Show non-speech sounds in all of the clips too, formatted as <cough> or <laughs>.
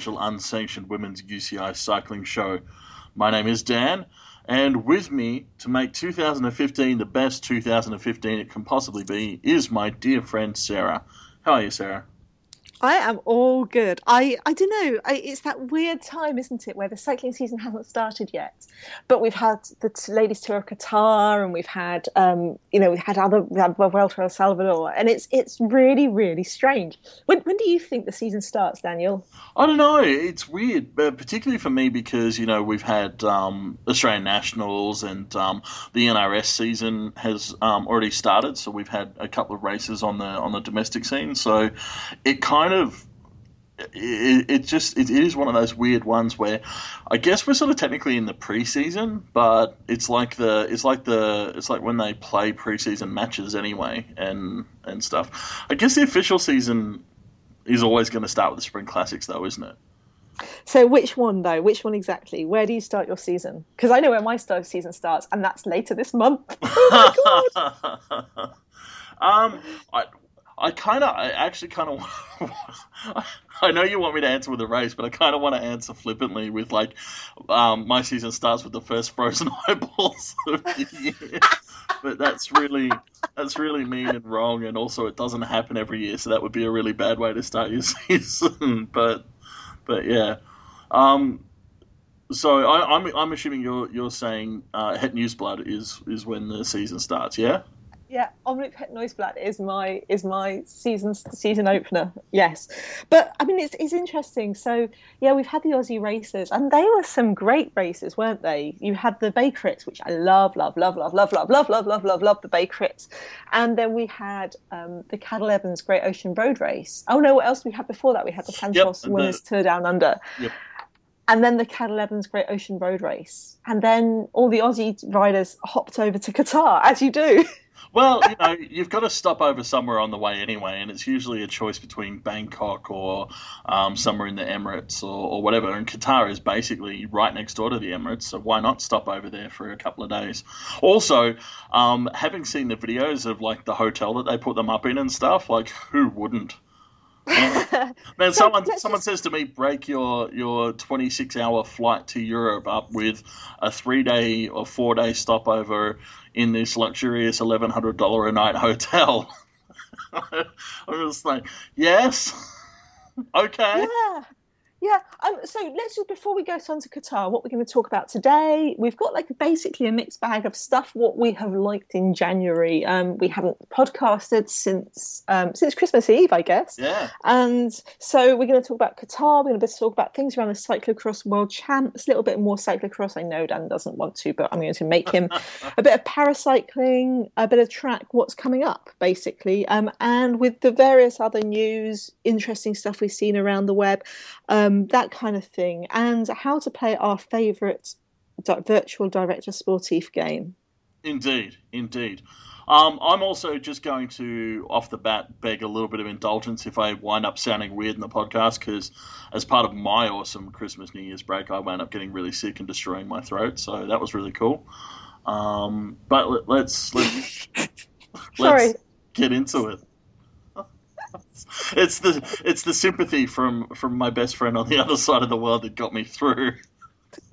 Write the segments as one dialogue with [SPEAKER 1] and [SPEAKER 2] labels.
[SPEAKER 1] the unofficial unsanctioned women's UCI cycling show. My name is Dan, and with me to make 2015 the best 2015 it can possibly be is my dear friend Sarah. How are you, Sarah?
[SPEAKER 2] I am all good. I, I don't know. I, it's that weird time, isn't it, where the cycling season hasn't started yet, but we've had the t- ladies tour of Qatar, and we've had, um, you know, we've had other we had Vuelta El Salvador, and it's it's really really strange. When when do you think the season starts, Daniel?
[SPEAKER 1] I don't know. It's weird, but particularly for me because you know we've had um, Australian nationals and um, the NRS season has um, already started, so we've had a couple of races on the on the domestic scene. So it kind of it, it just it is one of those weird ones where I guess we're sort of technically in the preseason, but it's like the it's like the it's like when they play preseason matches anyway and and stuff. I guess the official season is always going to start with the spring classics, though, isn't it?
[SPEAKER 2] So which one though? Which one exactly? Where do you start your season? Because I know where my start season starts, and that's later this month. <laughs> Oh my god! <laughs>
[SPEAKER 1] um, I I kind of, I actually kind of, <laughs> I know you want me to answer with a race, but I kind of want to answer flippantly with like, um, my season starts with the first frozen <laughs> eyeballs of the year. but that's really, that's really mean and wrong, and also it doesn't happen every year, so that would be a really bad way to start your <laughs> season. but, but yeah, um, so I, am I'm, I'm assuming you're you're saying uh, Het Nieuwsblad is is when the season starts, yeah?
[SPEAKER 2] Yeah, Het Nieuwsblad is my is my season season opener. Yes, but I mean it's it's interesting. So yeah, we've had the Aussie races, and they were some great races, weren't they? You had the Bay Crits, which I love, love, love, love, love, love, love, love, love, love, love the Bay Crits, and then we had um, the Cadel Evans Great Ocean Road Race. Oh no, what else we had before that? We had the Santos yep, Winners Tour Down Under.
[SPEAKER 1] Yep
[SPEAKER 2] and then the Cadel Evans Great Ocean Road Race, and then all the Aussie riders hopped over to Qatar, as you do.
[SPEAKER 1] Well, you know, you've got to stop over somewhere on the way anyway, and it's usually a choice between Bangkok or um, somewhere in the Emirates or, or, whatever. And Qatar is basically right next door to the Emirates, so why not stop over there for a couple of days? Also, um, having seen the videos of like the hotel that they put them up in and stuff, like who wouldn't? Man, <laughs> so someone someone says to me, break your your 26 hour flight to Europe up with a three day or four day stopover in this luxurious $1,100 a night hotel. <laughs> I was like, yes, <laughs> okay.
[SPEAKER 2] Yeah. Yeah. Um, so let's just before we go on to Qatar, what we're going to talk about today, we've got like basically a mixed bag of stuff what we have liked in January. Um, we haven't podcasted since um, since Christmas Eve, I guess.
[SPEAKER 1] Yeah.
[SPEAKER 2] And so we're going to talk about Qatar. We're going to talk about things around the cyclocross world champs, a little bit more cyclocross. I know Dan doesn't want to, but I'm going to make him <laughs> a bit of paracycling, a bit of track, what's coming up, basically, um, and with the various other news, interesting stuff we've seen around the web. Um, um, that kind of thing, and how to play our favourite di- virtual director sportif game.
[SPEAKER 1] Indeed, indeed. Um, I'm also just going to, off the bat, beg a little bit of indulgence if I wind up sounding weird in the podcast, because as part of my awesome Christmas New Year's break, I wound up getting really sick and destroying my throat, so that was really cool. Um, but let, let's let's, <laughs> let's get into it <laughs> it's the it's the sympathy from from my best friend on the other side of the world that got me through. <laughs>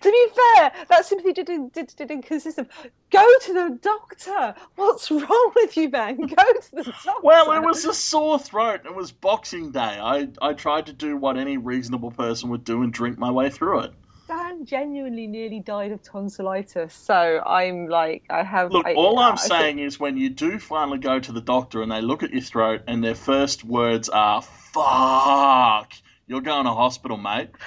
[SPEAKER 2] to be fair, that sympathy didn't, did, didn't consist of go to the doctor. What's wrong with you, man? Go to the doctor.
[SPEAKER 1] Well, it was a sore throat. It was Boxing Day. I, I tried to do what any reasonable person would do and drink my way through it.
[SPEAKER 2] Dan genuinely nearly died of tonsillitis, so I'm like, I have.
[SPEAKER 1] Look,
[SPEAKER 2] I,
[SPEAKER 1] all I'm I, saying is when you do finally go to the doctor and they look at your throat and their first words are "fuck," you're going to hospital, mate. <laughs>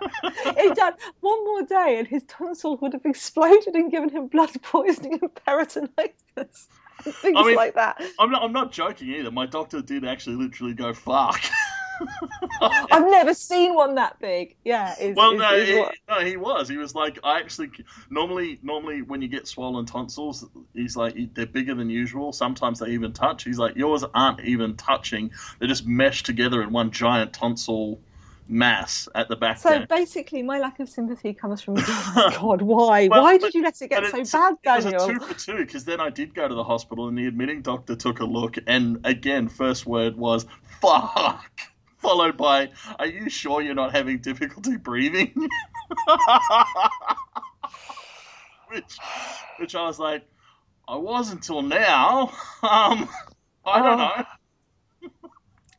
[SPEAKER 2] Uh, done one more day and his tonsil would have exploded and given him blood poisoning and peritonitis. Things I mean, like that.
[SPEAKER 1] I'm not, I'm not joking either. My doctor did actually literally go fuck. <laughs> <laughs>
[SPEAKER 2] I've never seen one that big. Yeah.
[SPEAKER 1] Is, well, is, no, is he, no, he was. He was like, I actually normally, normally when you get swollen tonsils, he's like they're bigger than usual. Sometimes they even touch. He's like, yours aren't even touching. They're just meshed together in one giant tonsil mass at the back.
[SPEAKER 2] So basically, my lack of sympathy comes from <laughs> oh God. Why? Well, why did you let it get so bad, Daniel?
[SPEAKER 1] It was a two for two because then I did go to the hospital and the admitting doctor took a look and again, first word was "fuck," followed by "Are you sure you're not having difficulty breathing?" <laughs> which, which I was like, I was until now. Um, I don't oh. know. <laughs>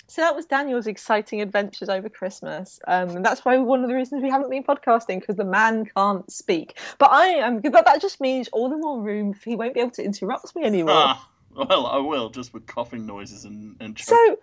[SPEAKER 2] So that was Daniel's exciting adventures over Christmas. Um, and that's why one of the reasons we haven't been podcasting because the man can't speak. But I am. But that just means all the more room. He won't be able to interrupt me anymore. Ah,
[SPEAKER 1] well, I will just with coughing noises and and.
[SPEAKER 2] So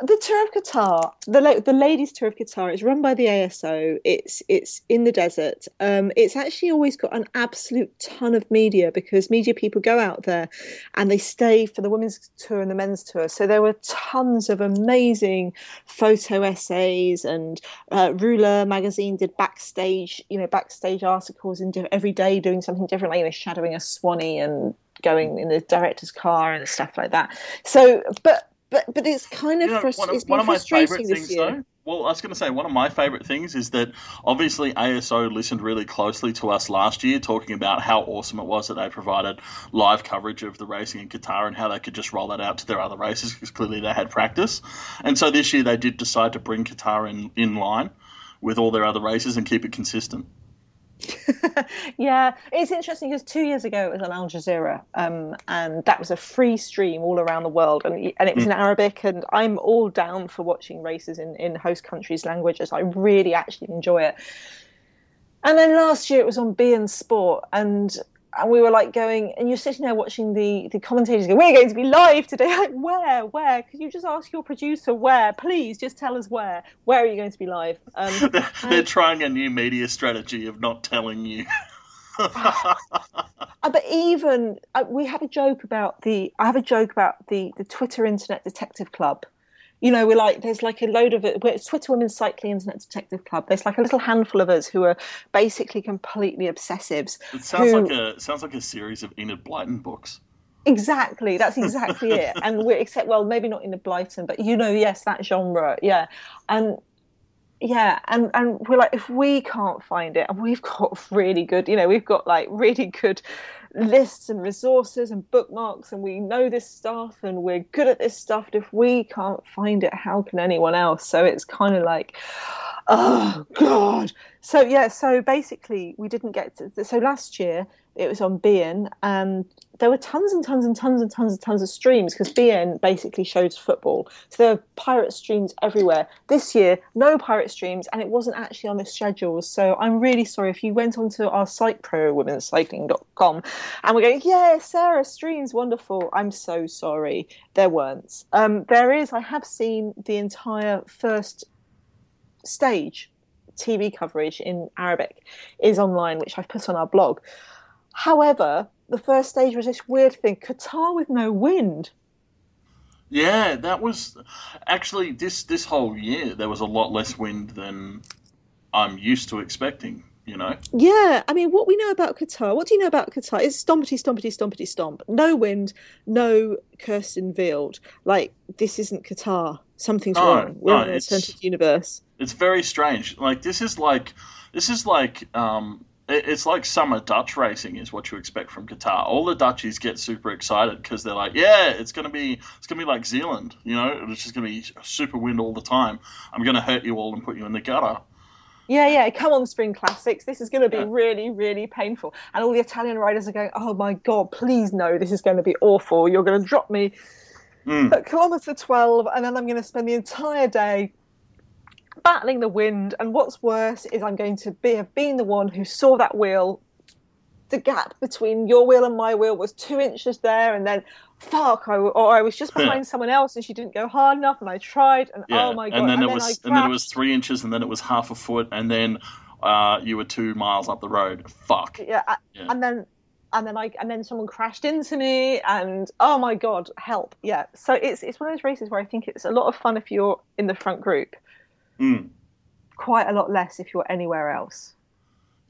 [SPEAKER 2] the tour of Qatar, the the ladies' tour of Qatar, is run by the ASO. It's it's in the desert. Um, it's actually always got an absolute ton of media because media people go out there, and they stay for the women's tour and the men's tour. So there were tons of amazing photo essays, and uh, Rouleur magazine did backstage, you know, backstage articles in every day doing something different, like you know, shadowing a soigneur and going in the director's car and stuff like that. So, but but but it's kind of, you know, frust- one of, it's one of my favorite things year. though
[SPEAKER 1] well, I was going to say one of my favourite things is that obviously ASO listened really closely to us last year, talking about how awesome it was that they provided live coverage of the racing in Qatar and how they could just roll that out to their other races because clearly they had practice. And so this year they did decide to bring Qatar in in line with all their other races and keep it consistent. <laughs>
[SPEAKER 2] yeah, it's interesting because two years ago it was on Al Jazeera, um, and that was a free stream all around the world, and, and it was mm. in Arabic. And I'm all down for watching races in, in host countries' languages. I really actually enjoy it. And then last year it was on beIN Sport, and and we were like going, and you're sitting there watching the the commentators go, "We're going to be live today." <laughs> Like, where, where? Could you just ask your producer where? Please, just tell us where. Where are you going to be live? Um, <laughs>
[SPEAKER 1] they're, they're trying a new media strategy of not telling you. <laughs>
[SPEAKER 2] uh, but even uh, we have a joke about the. I have a joke about the the Twitter Internet Detective Club you know, we're like, there's like a load of it. It's Twitter Women's Cycling Internet Detective Club. There's like a little handful of us who are basically completely obsessives.
[SPEAKER 1] It sounds who, like a sounds like a series of Enid Blyton books.
[SPEAKER 2] Exactly, that's exactly it. <laughs> And we're except, well, maybe not Enid Blyton, but you know, yes, that genre, yeah. And yeah, and and we're like, if we can't find it, and we've got really good, you know, we've got like really good lists and resources and bookmarks and we know this stuff and we're good at this stuff. If we can't find it, how can anyone else? So it's kind of like, oh God. So yeah, so basically we didn't get to, so last year it was on beIN, and there were tons and tons and tons and tons and tons of streams because beIN basically shows football. So there were pirate streams everywhere. This year, no pirate streams, and it wasn't actually on the schedules. So I'm really sorry if you went onto our site, prowomencycling.com, and we're going, yeah, Sarah streams wonderful. I'm so sorry, there weren't. Um, there is. I have seen the entire first stage TV coverage in Arabic is online, which I've put on our blog. However, the first stage was this weird thing Qatar with no wind.
[SPEAKER 1] Yeah, that was actually this this whole year there was a lot less wind than I'm used to expecting. You know.
[SPEAKER 2] Yeah, I mean, what we know about Qatar, what do you know about Qatar? It's stompity, stompity, stompity, stomp. No wind, no Kirsten Wild. Like this isn't Qatar. Something's no, wrong. We're no, in an alternative universe.
[SPEAKER 1] It's very strange. Like this is like this is like um, it's like summer Dutch racing is what you expect from Qatar. All the Dutchies get super excited because they're like, yeah, it's gonna be it's gonna be like Zealand, you know, it's just gonna be super wind all the time. I'm gonna hurt you all and put you in the gutter.
[SPEAKER 2] Yeah, yeah, come on, Spring Classics. This is going to be yeah. really, really painful. And all the Italian riders are going, oh my God, please no, this is going to be awful. You're going to drop me mm. at kilometre 12, and then I'm going to spend the entire day battling the wind. And what's worse is I'm going to be have been the one who saw that wheel. The gap between your wheel and my wheel was two inches there, and then fuck, I, or I was just behind <laughs> someone else and she didn't go hard enough, and I tried, and yeah. oh my god!
[SPEAKER 1] And then and it then was, and then it was three inches, and then it was half a foot, and then uh, you were two miles up the road. Fuck.
[SPEAKER 2] Yeah, yeah. and then and then I and then someone crashed into me and oh my god, help. Yeah. So it's it's one of those races where I think it's a lot of fun if you're in the front group.
[SPEAKER 1] Mm.
[SPEAKER 2] Quite a lot less if you're anywhere else.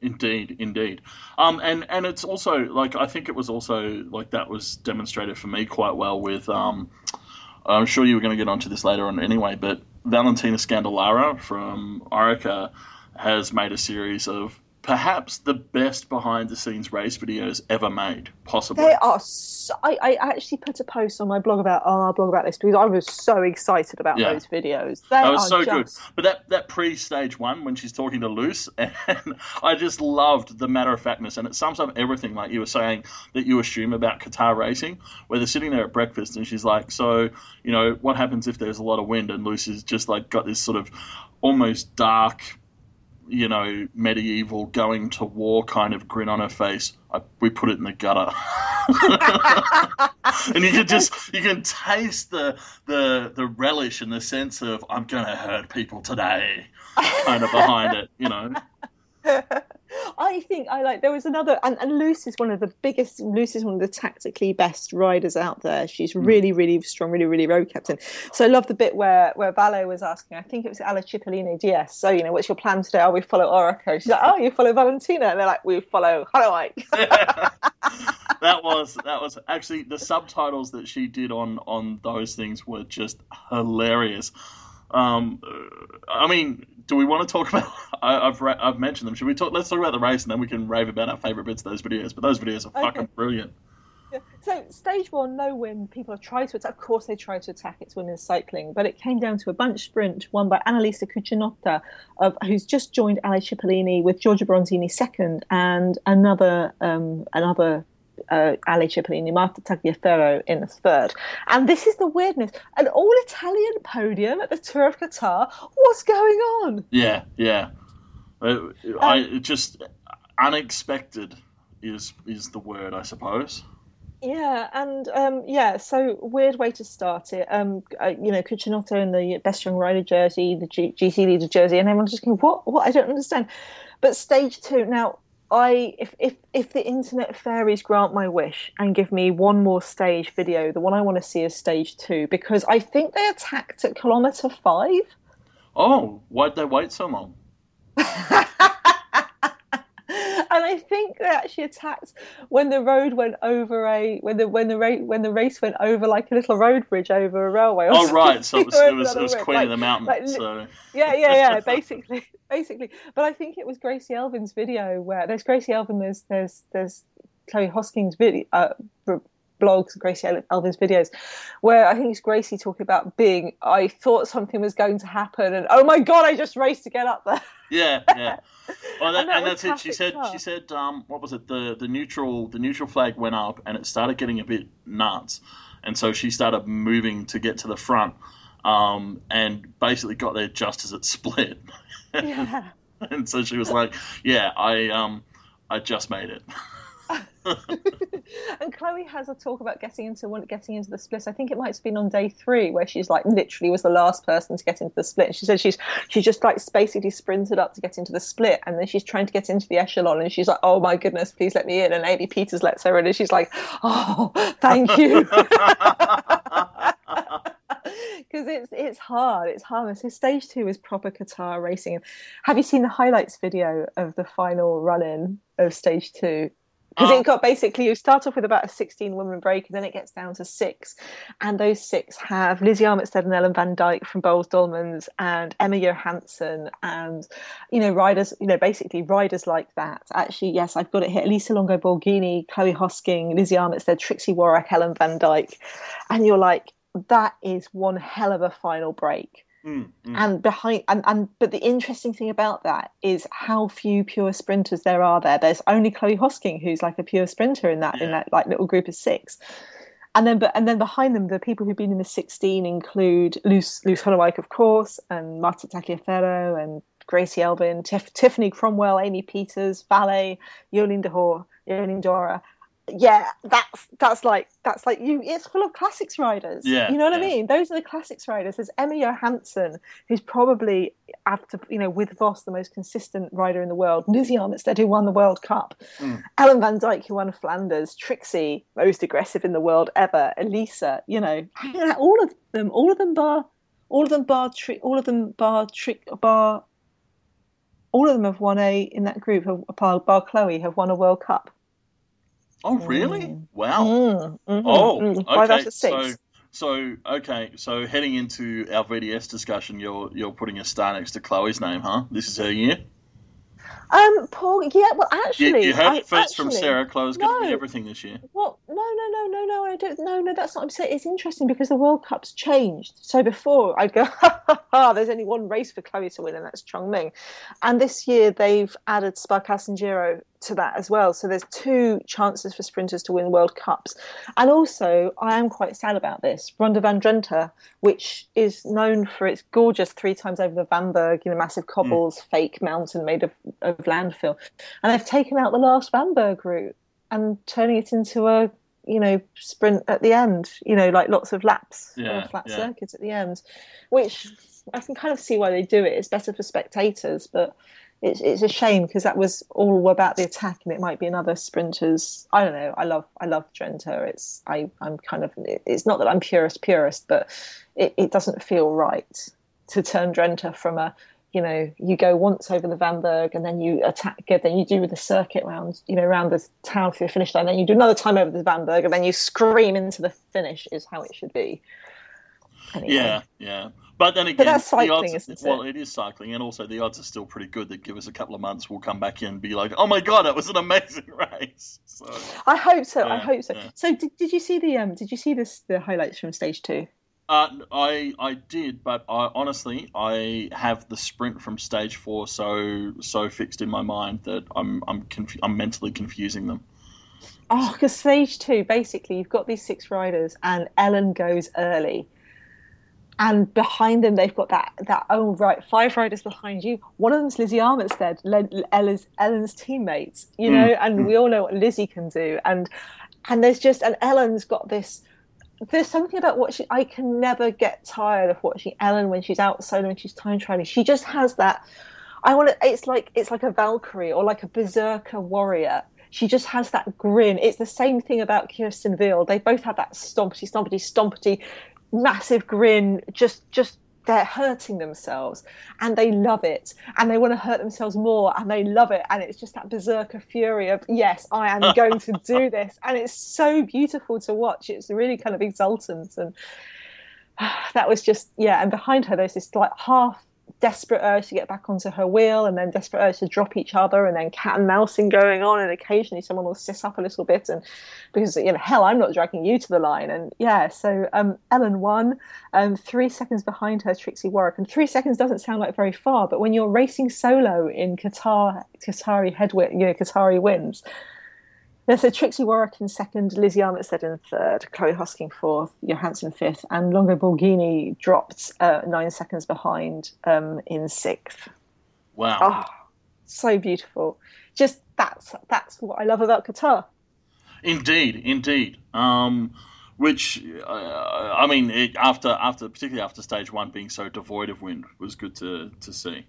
[SPEAKER 1] Indeed, indeed. Um, and and it's also like I think it was also like that was demonstrated for me quite well with. Um, I'm sure you were going to get onto this later on anyway, but Valentina Scandolara from Orica has made a series of perhaps the best behind the scenes race videos ever made, possibly.
[SPEAKER 2] They are. So, I, I actually put a post on my blog about oh, on our blog about this because I was so excited about
[SPEAKER 1] Yeah.
[SPEAKER 2] those videos. They
[SPEAKER 1] That was
[SPEAKER 2] are
[SPEAKER 1] so
[SPEAKER 2] just,
[SPEAKER 1] good. But that, that pre stage one, when she's talking to Loes, <laughs> and I just loved the matter of factness. And it sums up everything, like you were saying, that you assume about Qatar racing, where they're sitting there at breakfast and she's like, So, you know, what happens if there's a lot of wind? And Loes has just like got this sort of almost dark, you know, medieval going to war kind of grin on her face. I, we put it in the gutter. <laughs> and you can just you can taste the the the relish and the sense of I'm gonna hurt people today kind of behind it, you know. <laughs>
[SPEAKER 2] I think I like. There was another, and, and Loes is one of the biggest. Loes is one of the tactically best riders out there. She's
[SPEAKER 1] Hmm.
[SPEAKER 2] really, really strong, really, really road captain. So I love the bit where where Valo was asking. I think it was Alé Cipollini DS. So you know, what's your plan today? Oh, we follow Orica. She's like, oh, you follow Valentina. And they're like, we follow Hello, Holloway. <laughs>
[SPEAKER 1] that was that was actually the subtitles that she did on on those things were just hilarious. Um, I mean, do we want to talk about? <laughs> I, I've ra- I've mentioned them. Should we talk? Let's talk about the race, and then we can rave about our favorite bits of those videos. But those videos are
[SPEAKER 2] Okay.
[SPEAKER 1] fucking brilliant.
[SPEAKER 2] So stage one, no win. People have tried to attack. Of course, they tried to attack its women's cycling, but it came down to a bunch sprint won by Annalisa Cucinotta, of, who's just joined Alé Cipollini with Giorgia Bronzini second, and another um, another uh, Alé Cipollini, Marta Tagliaferro in the third. And this is the weirdness: an all-Italian podium at the Tour of Qatar. What's going on?
[SPEAKER 1] Yeah, yeah. Uh, I it just unexpected is is the word, I suppose.
[SPEAKER 2] Yeah, and um, yeah, so weird way to start it. Um, uh, you know, Cucinotta in the best young rider jersey, the G- GC leader jersey, and everyone's just going, "What? What? I don't understand." But stage two now. I if if if the internet fairies grant my wish and give me one more stage video, the one I want to see is stage two because I think they attacked at kilometer five.
[SPEAKER 1] Oh, why'd they wait so long? <laughs>
[SPEAKER 2] I think they actually attacked when the road went over a when the when the race when the race went over like a little road bridge over a railway. Or
[SPEAKER 1] Oh, right. So it <laughs> was it was, it was Queen
[SPEAKER 2] like-
[SPEAKER 1] of the Mountain.
[SPEAKER 2] like
[SPEAKER 1] so
[SPEAKER 2] yeah, yeah, yeah. <laughs> Basically, basically. But I think it was Gracie Elvin's video where there's Gracie Elvin. There's there's there's Chloe Hosking's video. Uh, blogs gracie elvin's videos where i think it's gracie talking about being i thought something was going to happen and oh my god i just raced to get up there <laughs>
[SPEAKER 1] yeah, yeah. <laughs> Well, that,
[SPEAKER 2] And that
[SPEAKER 1] and that's it. She said
[SPEAKER 2] car.
[SPEAKER 1] she said um what was it the the neutral the neutral flag went up and it started getting a bit nuts, and so she started moving to get to the front. Um, and basically got there just as it <laughs> split,
[SPEAKER 2] yeah <laughs>
[SPEAKER 1] and so she was like, "Yeah, I um, I just made it." <laughs>
[SPEAKER 2] and Chloe has a talk about getting into one, getting into the split. I think it might have been on day three where she's like literally was the last person to get into the split. And she said she's she just like basically sprinted up to get into the split, and then she's trying to get into the echelon, and she's like, "Oh my goodness, please let me in." And Amy Pieters lets her in, and she's like, "Oh, thank you." <laughs> Because it's it's hard, it's hard. So stage two is proper Qatar racing. Have you seen the highlights video of the final run-in of stage two? Because
[SPEAKER 1] Um,
[SPEAKER 2] it got basically you start off with about a 16 woman break and then it gets down to six. And those six have lizzie armitstead and ellen van dijk from boels dolmans and emma johansson and you know riders you know basically riders like that. Actually yes i've got it here. Lisa longo borghini chloe hosking lizzie armitstead trixi worrack ellen van dijk. And you're like that is one hell of a final break
[SPEAKER 1] Mm, mm.
[SPEAKER 2] and behind and, and but the interesting thing about that is how few pure sprinters there are there. There's only chloe hosking who's like a pure sprinter in that in that like little group of six. And then but and then behind them the people who've been in the 16 include loes loes of course and marta tagliaferro and gracie elvin Tiff, tiffany cromwell amy pieters valet jolien d'hoore jolien d'hoore yeah that's that's like that's like you it's full of classics riders.
[SPEAKER 1] Yeah,
[SPEAKER 2] you know what i mean? Those are the classics riders. There's emma johansson who's probably after you know with vos the most consistent rider in the world. Lizzie armitstead who won the world cup.
[SPEAKER 1] Mm.
[SPEAKER 2] ellen van dijk who won flanders. Trixie most aggressive in the world ever. Elisa you know. <laughs> All of them all of them bar all of them bar trick all of them bar trick bar all of them have won a in that group bar chloe have won a world cup
[SPEAKER 1] Oh, really?
[SPEAKER 2] Mm.
[SPEAKER 1] Wow.
[SPEAKER 2] Mm, mhm,
[SPEAKER 1] Oh,
[SPEAKER 2] mm. five
[SPEAKER 1] okay.
[SPEAKER 2] out of six
[SPEAKER 1] So, So okay, so heading into our VDS discussion, you're you're putting a star next to Chloe's name, huh? This is her year.
[SPEAKER 2] Um, Paul. Yeah. Well, actually,
[SPEAKER 1] You, you heard
[SPEAKER 2] I,
[SPEAKER 1] it first from Sarah. Chloe's going to be everything this year.
[SPEAKER 2] Well, no, no, no, no, no. I don't. No, no. That's not. what I'm saying. It's interesting because the World Cup's changed. So before I'd go, <laughs> ha, ha, ha, there's only one race for Chloe to win, and that's Chongming. And this year they've added Sparkassen Giro to that as well. So there's two chances for sprinters to win World Cups. And also, I am quite sad about this. Ronde van Drenthe, which is known for its gorgeous three times over the VAMberg, you know, massive hmm. cobbles, fake mountain made of, of landfill, and they've taken out the last VAMberg route and turning it into a you know sprint at the end you know like lots of laps
[SPEAKER 1] Yeah,
[SPEAKER 2] flat
[SPEAKER 1] yeah.
[SPEAKER 2] circuit at the end which i can kind of see why they do it it's better for spectators but it's, it's a shame because that was all about the attack and it might be another sprinters i don't know i love i love Drenthe. it's i i'm kind of it's not that i'm purist purist but it, it doesn't feel right to turn Drenthe from a you know, you go once over the VAMberg and then you attack it, then you do the circuit round, you know, around the town for the finish line, then you do another time over the VAMberg and then you scream into the finish is how it should be. Anyway.
[SPEAKER 1] Yeah, yeah. But then again, but
[SPEAKER 2] that's
[SPEAKER 1] the
[SPEAKER 2] cycling,
[SPEAKER 1] odds,
[SPEAKER 2] isn't
[SPEAKER 1] well,
[SPEAKER 2] it?
[SPEAKER 1] it is cycling, and also the odds are still pretty good that give us a couple of months, we'll come back in and be like, "Oh my god, that was an amazing <laughs> race." So
[SPEAKER 2] I hope so. I hope so.
[SPEAKER 1] yeah.
[SPEAKER 2] So did, did you see the um did you see this the highlights from stage two?
[SPEAKER 1] Uh, I I did, but I honestly I have the sprint from stage four so so fixed in my mind that I'm I'm confu- I'm mentally confusing them.
[SPEAKER 2] Oh, because stage two, basically, you've got these six riders, and Ellen goes early, and behind them they've got that that oh right, five riders behind you. One of them's Lizzie Armitstead, Le- Ella's Ellen's teammates, you mm, know, and mm. we all know what Lizzie can do, and and there's just and Ellen's got this. There's something about what she. I can never get tired of watching Ellen when she's out solo when she's time trialing. She just has that. I want to. It's like it's like a Valkyrie or like a berserker warrior. She just has that grin. It's the same thing about Kirsten Veal. They both have that stompity, stompity, stompity, massive grin. Just, just they're hurting themselves, and they love it, and they want to hurt themselves more, and they love it, and it's just that berserker fury of yes, I am going to do <laughs> this, and it's so beautiful to watch. It's really kind of exultant, and <sighs> that was just yeah. And behind her, there's this like half desperate urge to get back onto her wheel, and then desperate urge to drop each other, and then cat and mousing going on, and occasionally someone will sit up a little bit, and because you know, hell, I'm not dragging you to the line, and yeah. So um, Ellen won, um, three seconds behind her, Trixi Worrack, and three seconds doesn't sound like very far, but when you're racing solo in Qatar, Qatari headwind, you know, Qatari wins. A Trixi Worrack in second, Lizzie Armitstead in third, Chloe Hosking fourth, Johansson fifth, and Longo Borghini dropped uh, nine seconds behind um, in sixth.
[SPEAKER 1] Wow.
[SPEAKER 2] Oh, so beautiful. Just that's that's what I love about Qatar.
[SPEAKER 1] Indeed, indeed. Um, which uh, I mean, it, after after particularly after stage one being so devoid of wind was good to to see.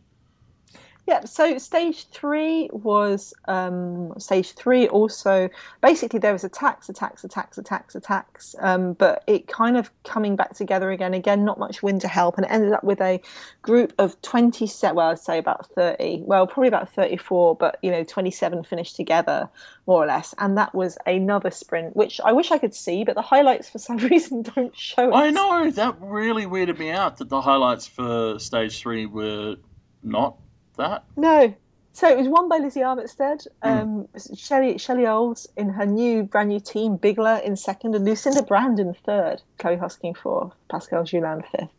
[SPEAKER 2] Yeah, so stage three was um, stage three. Also, basically, there was attacks, attacks, attacks, attacks, attacks, um, but it kind of coming back together again. Again, not much wind to help, and it ended up with a group of twenty. Well, I'd say about thirty. Well, probably about thirty-four, but you know, twenty-seven finished together more or less, and that was another sprint, which I wish I could see, but the highlights for <laughs> some reason don't show.
[SPEAKER 1] I know that really weirded me out that the highlights for stage three were not that.
[SPEAKER 2] No. So it was won by Lizzie Armitstead, um, Shelley, Shelley Olds in her new, brand new team, Bigla in second, and Lucinda Brand in third, Chloe Hosking fourth, Pascale Jeuland fifth.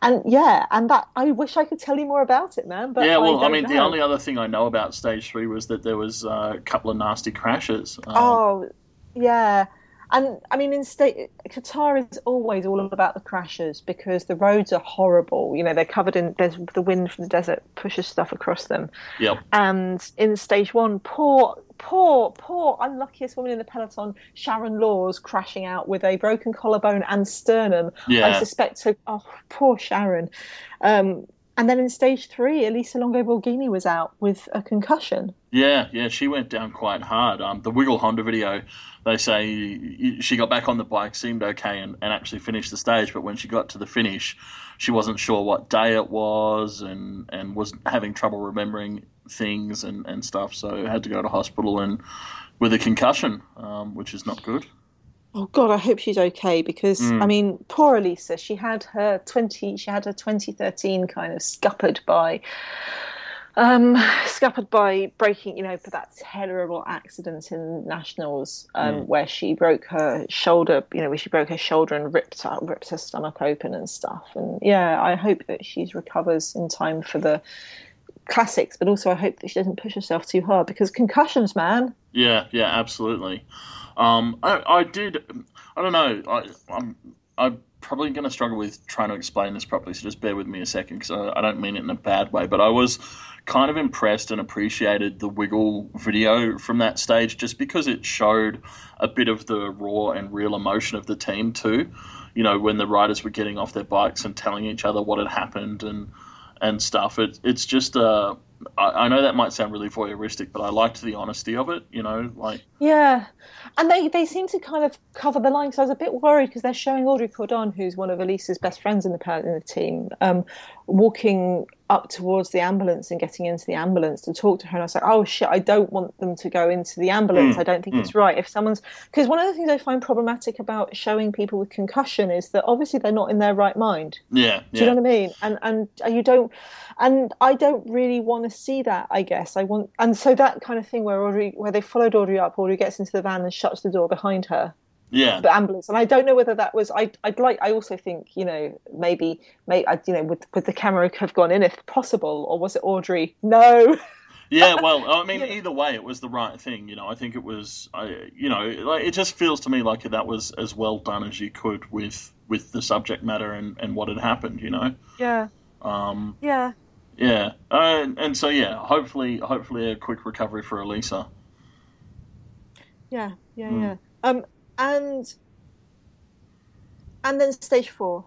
[SPEAKER 2] And yeah, and that I wish I could tell you more about it, man. But
[SPEAKER 1] yeah, well, I,
[SPEAKER 2] don't
[SPEAKER 1] mean, the only other thing I know about stage three was that there was uh, a couple of nasty crashes. Um,
[SPEAKER 2] Oh, yeah. And I mean, in state, Qatar is always all about the crashes because the roads are horrible. You know, they're covered in, there's the wind from the desert pushes stuff across them.
[SPEAKER 1] Yep.
[SPEAKER 2] And in stage one, poor, poor, poor, unluckiest woman in the peloton, Sharon Laws, crashing out with a broken collarbone and sternum.
[SPEAKER 1] Yeah.
[SPEAKER 2] I suspect her, oh, poor Sharon. Um, and then in stage three, Elisa Longo Borghini was out with a concussion.
[SPEAKER 1] Yeah, yeah, she went down quite hard. Um, the Wiggle Honda video, they say she got back on the bike, seemed okay, and, and actually finished the stage. But when she got to the finish, she wasn't sure what day it was, and, and was having trouble remembering things and, and stuff. So had to go to hospital and with a concussion, um, which is not good.
[SPEAKER 2] Oh God, I hope she's okay because
[SPEAKER 1] Mm.
[SPEAKER 2] I mean, poor Elisa. She had her twenty. She had her 2013 kind of scuppered by, um, scuppered by breaking. You know, for that terrible accident in nationals, um,
[SPEAKER 1] Mm.
[SPEAKER 2] where she broke her shoulder. You know, where she broke her shoulder and ripped her, ripped her stomach open and stuff. And yeah, I hope that she recovers in time for the classics. But also, I hope that she doesn't push herself too hard because concussions, man.
[SPEAKER 1] Yeah, yeah, absolutely. Um, I, I did. I don't know. I, I'm I'm probably going to struggle with trying to explain this properly. So just bear with me a second because I, I don't mean it in a bad way. But I was kind of impressed and appreciated the wiggle video from that stage just because it showed a bit of the raw and real emotion of the team too. You know, when the riders were getting off their bikes and telling each other what had happened and and stuff. It, it's just uh, I, I know that might sound really voyeuristic, but I liked the honesty of it. You know, like
[SPEAKER 2] Yeah, and they they seem to kind of cover the line. I was a bit worried because they're showing Audrey Cordon, who's one of Elisa's best friends in the in the team, um, walking up towards the ambulance and getting into the ambulance to talk to her. And I was like, oh shit, I don't want them to go into the ambulance.
[SPEAKER 1] Mm,
[SPEAKER 2] I don't think
[SPEAKER 1] mm.
[SPEAKER 2] it's right. If someone's because one of the things I find problematic about showing people with concussion is that obviously they're not in their right mind.
[SPEAKER 1] yeah,
[SPEAKER 2] Do you
[SPEAKER 1] yeah,
[SPEAKER 2] know what I mean? And and you don't, and I don't really want to see that. I guess I want, and so that kind of thing where Audrey, where they followed Audrey up, Audrey gets into the van and shuts the door behind her,
[SPEAKER 1] yeah,
[SPEAKER 2] the ambulance, and I don't know whether that was. I I'd like. I also think you know maybe maybe you know would would the camera have gone in if possible, or was it Audrey? No. <laughs>
[SPEAKER 1] yeah. Well, I mean,
[SPEAKER 2] know.
[SPEAKER 1] either way, it was the right thing. You know, I think it was. I, you know, like it just feels to me like that was as well done as you could with with the subject matter and and what had happened. You know.
[SPEAKER 2] Yeah.
[SPEAKER 1] Um,
[SPEAKER 2] Yeah.
[SPEAKER 1] yeah, uh, and so yeah, hopefully, hopefully a quick recovery for Elisa.
[SPEAKER 2] Yeah. Yeah.
[SPEAKER 1] Mm.
[SPEAKER 2] Yeah. Um. And. And then stage four.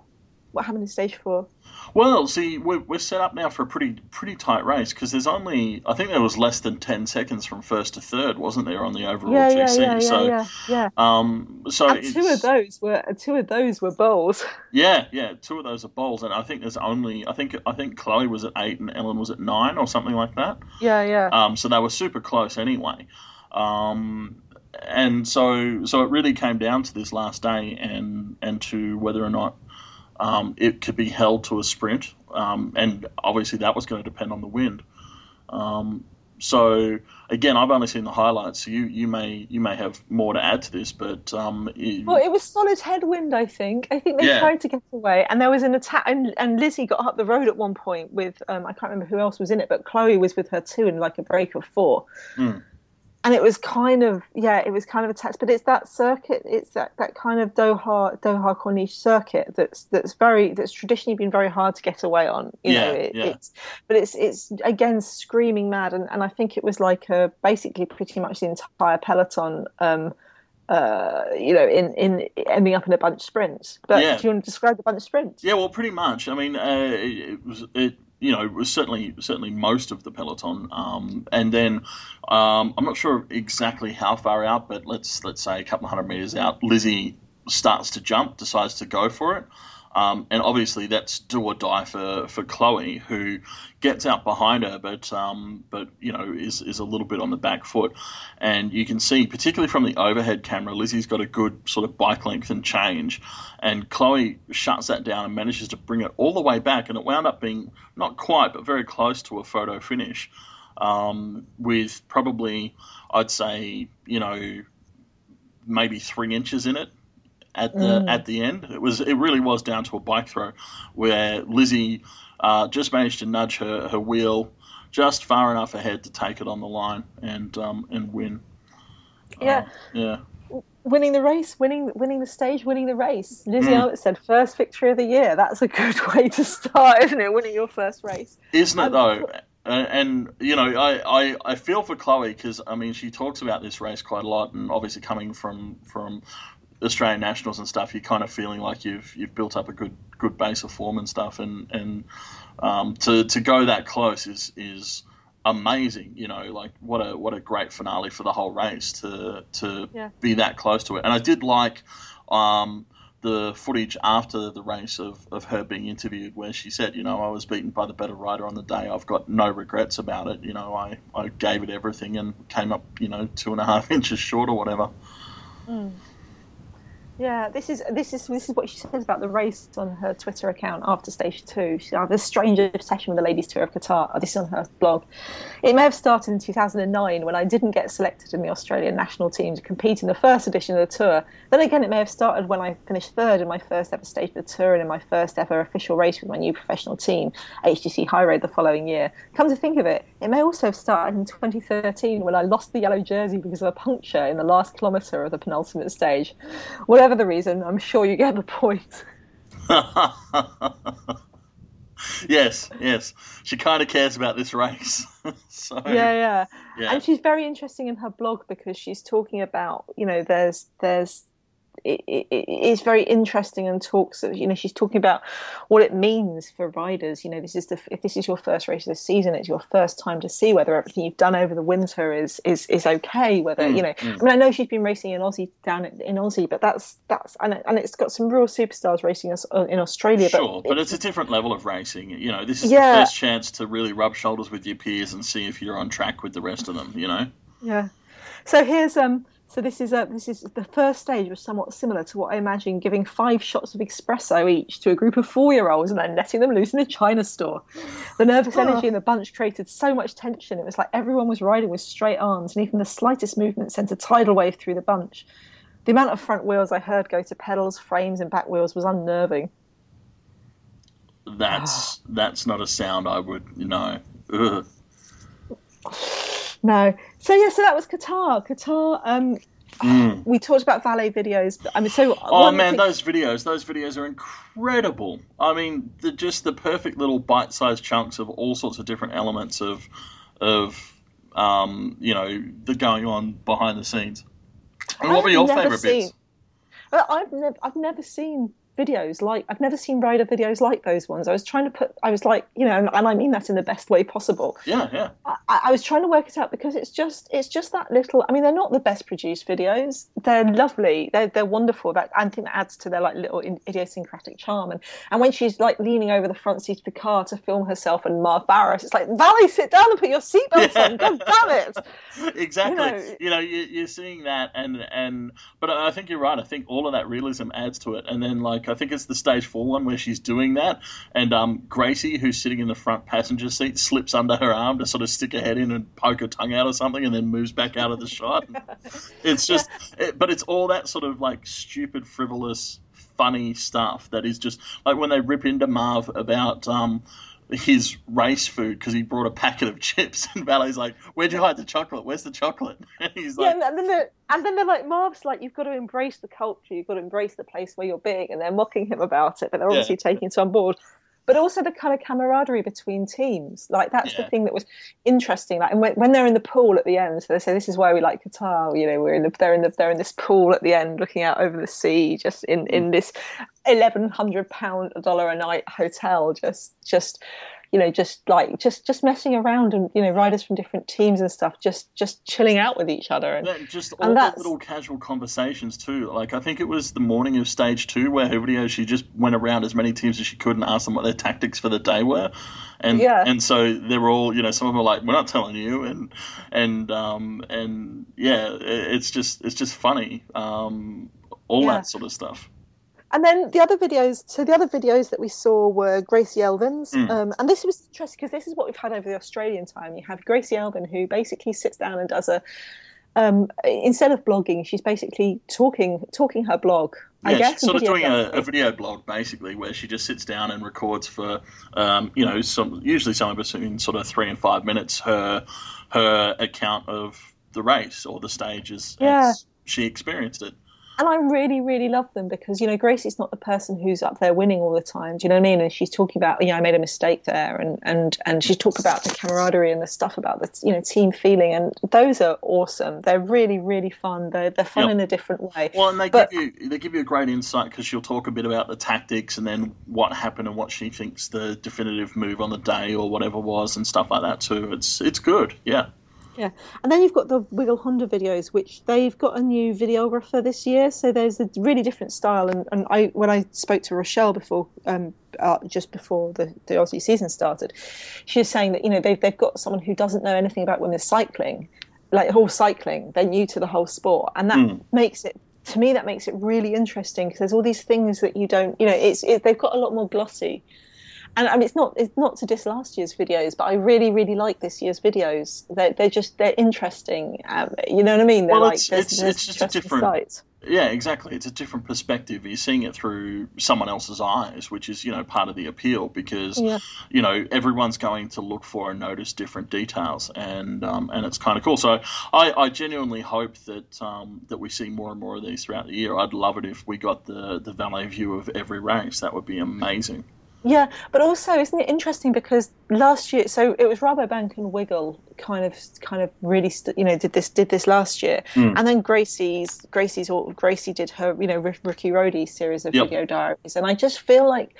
[SPEAKER 2] What happened in stage four?
[SPEAKER 1] Well, see, we're, we're set up now for a pretty pretty tight race because there's only I think there was less than ten seconds from first to third, wasn't there, on the overall
[SPEAKER 2] Yeah.
[SPEAKER 1] GC?
[SPEAKER 2] Yeah. Yeah.
[SPEAKER 1] so,
[SPEAKER 2] Yeah. Yeah.
[SPEAKER 1] um, so
[SPEAKER 2] And two of those were two of those were Boels. <laughs>
[SPEAKER 1] yeah, yeah, two of those are Boels, and I think there's only I think I think Chloe was at eight and Ellen was at nine or something like that.
[SPEAKER 2] Yeah, yeah.
[SPEAKER 1] Um, so they were super close anyway. Um, and so so it really came down to this last day and and to whether or not um, it could be held to a sprint. Um, and obviously that was going to depend on the wind. Um, so again, I've only seen the highlights. So you, you may you may have more to add to this, but um, it-
[SPEAKER 2] Well, it was solid headwind, I think. I think they
[SPEAKER 1] Yeah.
[SPEAKER 2] tried to get away, and there was an attack. And, and Lizzie got up the road at one point with um, I can't remember who else was in it, but Chloe was with her too in like a break of four.
[SPEAKER 1] Mm.
[SPEAKER 2] And it was kind of yeah, it was kind of attached, but it's that circuit, it's that, that kind of Doha Doha Corniche circuit that's that's very that's traditionally been very hard to get away on. You know,
[SPEAKER 1] Yeah,
[SPEAKER 2] it,
[SPEAKER 1] yeah.
[SPEAKER 2] it's but it's it's again screaming mad, and, and I think it was like a, basically pretty much the entire peloton. Um, uh, you know, in, in ending up in a bunch sprint. But
[SPEAKER 1] Yeah.
[SPEAKER 2] do you want to describe the bunch sprint?
[SPEAKER 1] Yeah, well, pretty much. I mean, uh, it, it was it. You know, certainly certainly most of the peloton, um, and then um, I'm not sure exactly how far out, but let's let's say a couple hundred meters out, Lizzie starts to jump, decides to go for it, um, and obviously that's do or die for, for Chloe, who gets out behind her, but um, but you know is is a little bit on the back foot, and you can see particularly from the overhead camera, Lizzie's got a good sort of bike length and change, and Chloe shuts that down and manages to bring it all the way back, and it wound up being not quite but very close to a photo finish, um, with probably I'd say you know maybe three inches in it at the
[SPEAKER 2] Mm.
[SPEAKER 1] at the end. It was it really was down to a bike throw where Lizzie uh, just managed to nudge her, her wheel just far enough ahead to take it on the line and um, and win.
[SPEAKER 2] Yeah.
[SPEAKER 1] Uh, yeah.
[SPEAKER 2] Winning the race, winning winning the stage, winning the race. Lizzie
[SPEAKER 1] Mm.
[SPEAKER 2] Armitstead, first victory of the year. That's a good <laughs> way to start, isn't it? Winning your first race.
[SPEAKER 1] Isn't it
[SPEAKER 2] Um,
[SPEAKER 1] though? And, and you know, I, I, I feel for Chloe because I mean she talks about this race quite a lot, and obviously coming from from Australian nationals and stuff, you're kind of feeling like you've you've built up a good good base of form and stuff, and and um, to to go that close is is amazing. You know, like what a what a great finale for the whole race to to
[SPEAKER 2] Yeah.
[SPEAKER 1] be that close to it. And I did like. Um, the footage after the race of, of her being interviewed where she said, you know, I was beaten by the better rider on the day. I've got no regrets about it. You know, I, I gave it everything and came up, you know, two and a half <laughs> inches short or whatever.
[SPEAKER 2] Yeah, this is this is this is what she says about the race on her Twitter account after stage two. She uh, had a strange obsession with the ladies' tour of Qatar. Oh, this is on her blog. It may have started in 2009 when I didn't get selected in the Australian national team to compete in the first edition of the tour. Then again, it may have started when I finished third in my first ever stage of the tour and in my first ever official race with my new professional team, HTC High Road, the following year. Come to think of it, it may also have started in 2013 when I lost the yellow jersey because of a puncture in the last kilometre of the penultimate stage. Whatever the reason, I'm sure you get the point. <laughs>
[SPEAKER 1] yes, yes. She kind of cares about this race. <laughs> so,
[SPEAKER 2] yeah, yeah, yeah. And she's very interesting in her blog because she's talking about, you know, there's there's it, it, it's very interesting and talks you know she's talking about what it means for riders. You know this is the if this is your first race of the season it's your first time to see whether everything you've done over the winter is is is okay whether mm, you know. mm. I mean I know she's been racing in Aussie down in Aussie but that's that's and, and it's got some real superstars racing us in Australia
[SPEAKER 1] sure but, but it's a different level of racing. You know this is yeah. the first chance to really rub shoulders with your peers and see if you're on track with the rest of them you know?
[SPEAKER 2] Yeah. So here's um so this is a, this is the first stage was somewhat similar to what I imagine giving five shots of espresso each to a group of four-year-olds and then letting them loose in a china store. The nervous <laughs> energy in the bunch created so much tension. It was like everyone was riding with straight arms, and even the slightest movement sent a tidal wave through the bunch. The amount of front wheels I heard go to pedals, frames, and back wheels was unnerving.
[SPEAKER 1] That's that's not a sound I would you know. <sighs> <laughs>
[SPEAKER 2] No. So yeah, so that was Qatar. Qatar. Um, mm. We talked about Vale videos. But, I mean, so
[SPEAKER 1] oh man, those videos, those videos are incredible. I mean, they're just the perfect little bite-sized chunks of all sorts of different elements of of um, you know the going on behind the scenes. And what were your favourite bits?
[SPEAKER 2] I've never, I've never seen videos like I've never seen rider videos like those ones. I was trying to put, I was like, you know, and, I mean that in the best way possible.
[SPEAKER 1] Yeah, yeah. I,
[SPEAKER 2] I, was trying to work it out because it's just, it's just that little. I mean, they're not the best produced videos. They're lovely. They're they're wonderful. That I think that adds to their like little idiosyncratic charm. And and when she's like leaning over the front seat of the car to film herself and Marv Barras, it's like Valley, sit down and put your seatbelt yeah. on. God damn
[SPEAKER 1] it! <laughs> exactly. You know, you know you, are seeing that, and and but I think you're right. I think all of that realism adds to it, and then like like I think it's the stage four one where she's doing that, and um, Gracie, who's sitting in the front passenger seat, slips under her arm to sort of stick her head in and poke her tongue out or something, and then moves back out of the shot. <laughs> it's just, it, but it's all that sort of like stupid, frivolous, funny stuff that is just like when they rip into Marv about. Um, his race food because he brought a packet of chips, <laughs> and Vale's like, "Where'd you hide the chocolate? Where's the chocolate?" <laughs> And he's like,
[SPEAKER 2] "Yeah." And then, they're, and then they're like, "Marv's like, you've got to embrace the culture. You've got to embrace the place where you're being," and they're mocking him about it, but they're obviously yeah. taking it on board but also the kind of camaraderie between teams. Like that's yeah. the thing that was interesting. Like, and when, when, they're in the pool at the end, so they say this is why we like Qatar. You know, we're in the they're in the they're in this pool at the end, looking out over the sea, just in in mm. this eleven hundred pound a dollar a night hotel, just just you know just like just just messing around and you know riders from different teams and stuff just just chilling out with each other and
[SPEAKER 1] yeah, just all the little casual conversations too like i think it was the morning of stage two where her video she just went around as many teams as she could and asked them what their tactics for the day were and yeah. and so they were all you know some of them were like we're not telling you and and um and yeah it's just it's just funny um all yeah. that sort of stuff
[SPEAKER 2] and then the other videos, so the other videos that we saw were Gracie Elvin's, mm. um, and this was interesting because this is what we've had over the Australian time. You have Gracie Elvin who basically sits down and does a, um, instead of blogging, she's basically talking talking her blog.
[SPEAKER 1] Yeah, I guess, sort of doing a, a, video blog basically, where she just sits down and records for, um, you know, some usually somewhere between sort of three and five minutes her her account of the race or the stages yeah. as she experienced it
[SPEAKER 2] and I really, really love them because you know Gracie's not the person who's up there winning all the time. Do you know what I mean? And she's talking about, you know, I made a mistake there, and and and she's talking about the camaraderie and the stuff about the you know team feeling, and those are awesome. They're really, really fun. They're they're fun yep. in a different way.
[SPEAKER 1] Well, and they but, give you they give you a great insight because she'll talk a bit about the tactics and then what happened and what she thinks the definitive move on the day or whatever was and stuff like that too. It's it's good. Yeah.
[SPEAKER 2] Yeah, and then you've got the Wiggle Honda videos, which they've got a new videographer this year. So there's a really different style. And, and I, when I spoke to Rochelle before, um, uh, just before the, the Aussie season started, she was saying that you know they've they've got someone who doesn't know anything about women's cycling, like whole cycling. They're new to the whole sport, and that mm. makes it to me that makes it really interesting because there's all these things that you don't you know it's it, they've got a lot more glossy and I mean it's not it's not to diss last year's videos but I really really like this year's videos. They're, they're just they're interesting um, you know what I mean? They're
[SPEAKER 1] well,
[SPEAKER 2] like
[SPEAKER 1] it's,
[SPEAKER 2] there's,
[SPEAKER 1] it's,
[SPEAKER 2] there's
[SPEAKER 1] it's just a different
[SPEAKER 2] sites.
[SPEAKER 1] yeah exactly. It's a different perspective. You're seeing it through someone else's eyes which is you know part of the appeal because
[SPEAKER 2] Yeah.
[SPEAKER 1] you know everyone's going to look for and notice different details and um, and it's kind of cool. So I, I genuinely hope that um, that we see more and more of these throughout the year. I'd love it if we got the the Vale view of every race. That would be amazing
[SPEAKER 2] Yeah, but also isn't it interesting because last year, so it was Rabobank and Wiggle kind of kind of really st- you know did this did this last year,
[SPEAKER 1] Mm.
[SPEAKER 2] and then Gracie's Gracie's or Gracie did her you know Ricky Rody series of
[SPEAKER 1] Yep.
[SPEAKER 2] video diaries, and I just feel like.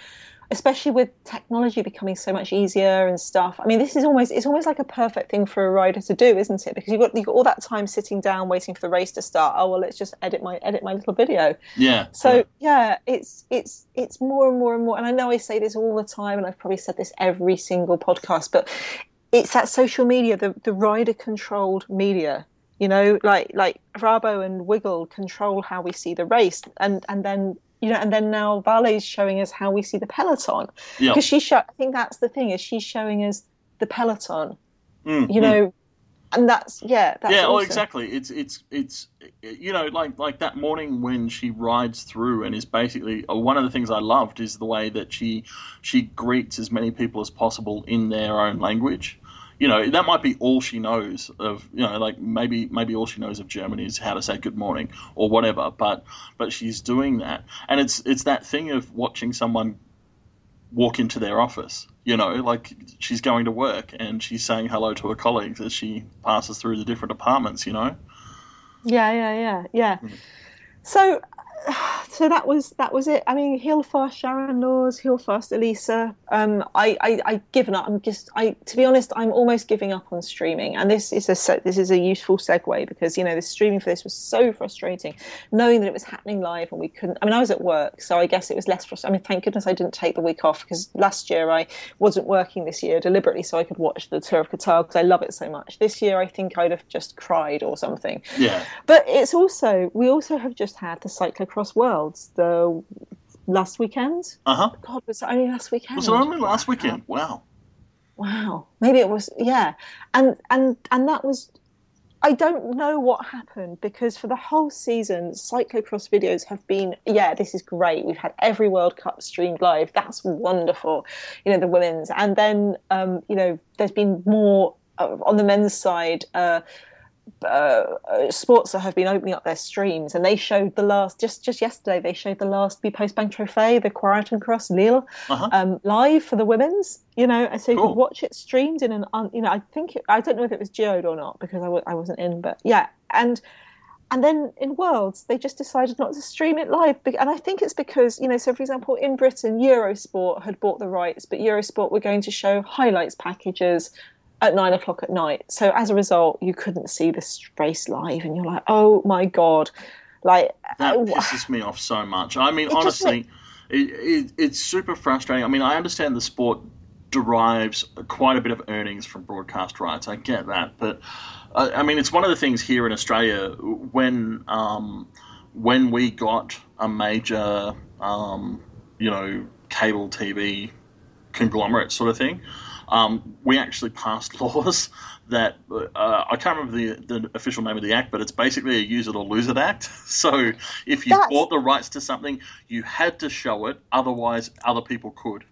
[SPEAKER 2] Especially with technology becoming so much easier and stuff. I mean, this is almost it's almost like a perfect thing for a rider to do, isn't it? Because you've got you've got all that time sitting down waiting for the race to start. Oh well, let's just edit my edit my little video.
[SPEAKER 1] yeah
[SPEAKER 2] So yeah, it's it's it's more and more and more. And I know I say this all the time, and I've probably said this every single podcast, but it's that social media, the the rider controlled media. You know, like like Rabo and Wiggle control how we see the race, and and then you know, and then now Vale's showing us how we see the peloton
[SPEAKER 1] yeah
[SPEAKER 2] because she show. I think that's the thing is she's showing us the peloton.
[SPEAKER 1] Mm,
[SPEAKER 2] You
[SPEAKER 1] mm.
[SPEAKER 2] know, and that's yeah, that's
[SPEAKER 1] yeah, well,
[SPEAKER 2] awesome.
[SPEAKER 1] exactly. It's it's it's you know like like that morning when she rides through and is basically uh, one of the things I loved is the way that she she greets as many people as possible in their own language. You know that might be all she knows of. You know, like maybe maybe all she knows of Germany is how to say good morning or whatever. But but she's doing that, and it's it's that thing of watching someone walk into their office. You know, like she's going to work and she's saying hello to her colleagues as she passes through the different departments. You know.
[SPEAKER 2] Yeah, yeah, yeah, yeah.
[SPEAKER 1] Mm.
[SPEAKER 2] So, so that was that was it. I mean, heal fast Sharon Laws, heal fast Elisa. Um, I, I I given up. I'm just I to be honest, I'm almost giving up on streaming. And this is a this is a useful segue because you know the streaming for this was so frustrating, knowing that it was happening live and we couldn't. I mean, I was at work, so I guess it was less frustrating. I mean, thank goodness I didn't take the week off because last year I wasn't working this year deliberately so I could watch the Tour of Qatar because I love it so much. This year I think I'd have just cried or something.
[SPEAKER 1] Yeah.
[SPEAKER 2] But it's also we also have just had the cyclocross worlds the last weekend.
[SPEAKER 1] Uh huh.
[SPEAKER 2] God, was it only last weekend?
[SPEAKER 1] Was it only last weekend? Wow.
[SPEAKER 2] Wow, maybe it was. Yeah, and and and that was. I don't know what happened because for the whole season, cyclocross videos have been, yeah, this is great. We've had every World Cup streamed live. That's wonderful. You know, the women's. And then, um, you know, there's been more uh, on the men's side. Uh, uh, sports that have been opening up their streams, and they showed the last just just yesterday. They showed the last B Post Bank Trophy, the Krawatencross Lille,
[SPEAKER 1] Uh-huh.
[SPEAKER 2] um, live for the women's. You know, and so you
[SPEAKER 1] Cool.
[SPEAKER 2] could watch it streamed in an, un, you know, I think it, I don't know if it was geoed or not because I w- I wasn't in, but yeah, and and then in Worlds they just decided not to stream it live, and I think it's because you know, so for example, in Britain, Eurosport had bought the rights, but Eurosport were going to show highlights packages at nine o'clock at night. So as a result, you couldn't see this race live, and you're like, oh my god, like
[SPEAKER 1] That
[SPEAKER 2] uh,
[SPEAKER 1] pisses me off so much. I mean, honestly, it, it, it's super frustrating. I mean, I understand the sport derives quite a bit of earnings from broadcast rights. I get that, but uh, I mean, it's one of the things here in Australia when um, when we got a major, um, you know, cable TV conglomerate sort of thing. Um, we actually passed <laughs> laws that uh, I can't remember the, the official name of the act, but it's basically a use it or lose it act. <laughs> So if you
[SPEAKER 2] That's-
[SPEAKER 1] bought the rights to something, you had to show it, otherwise other people could.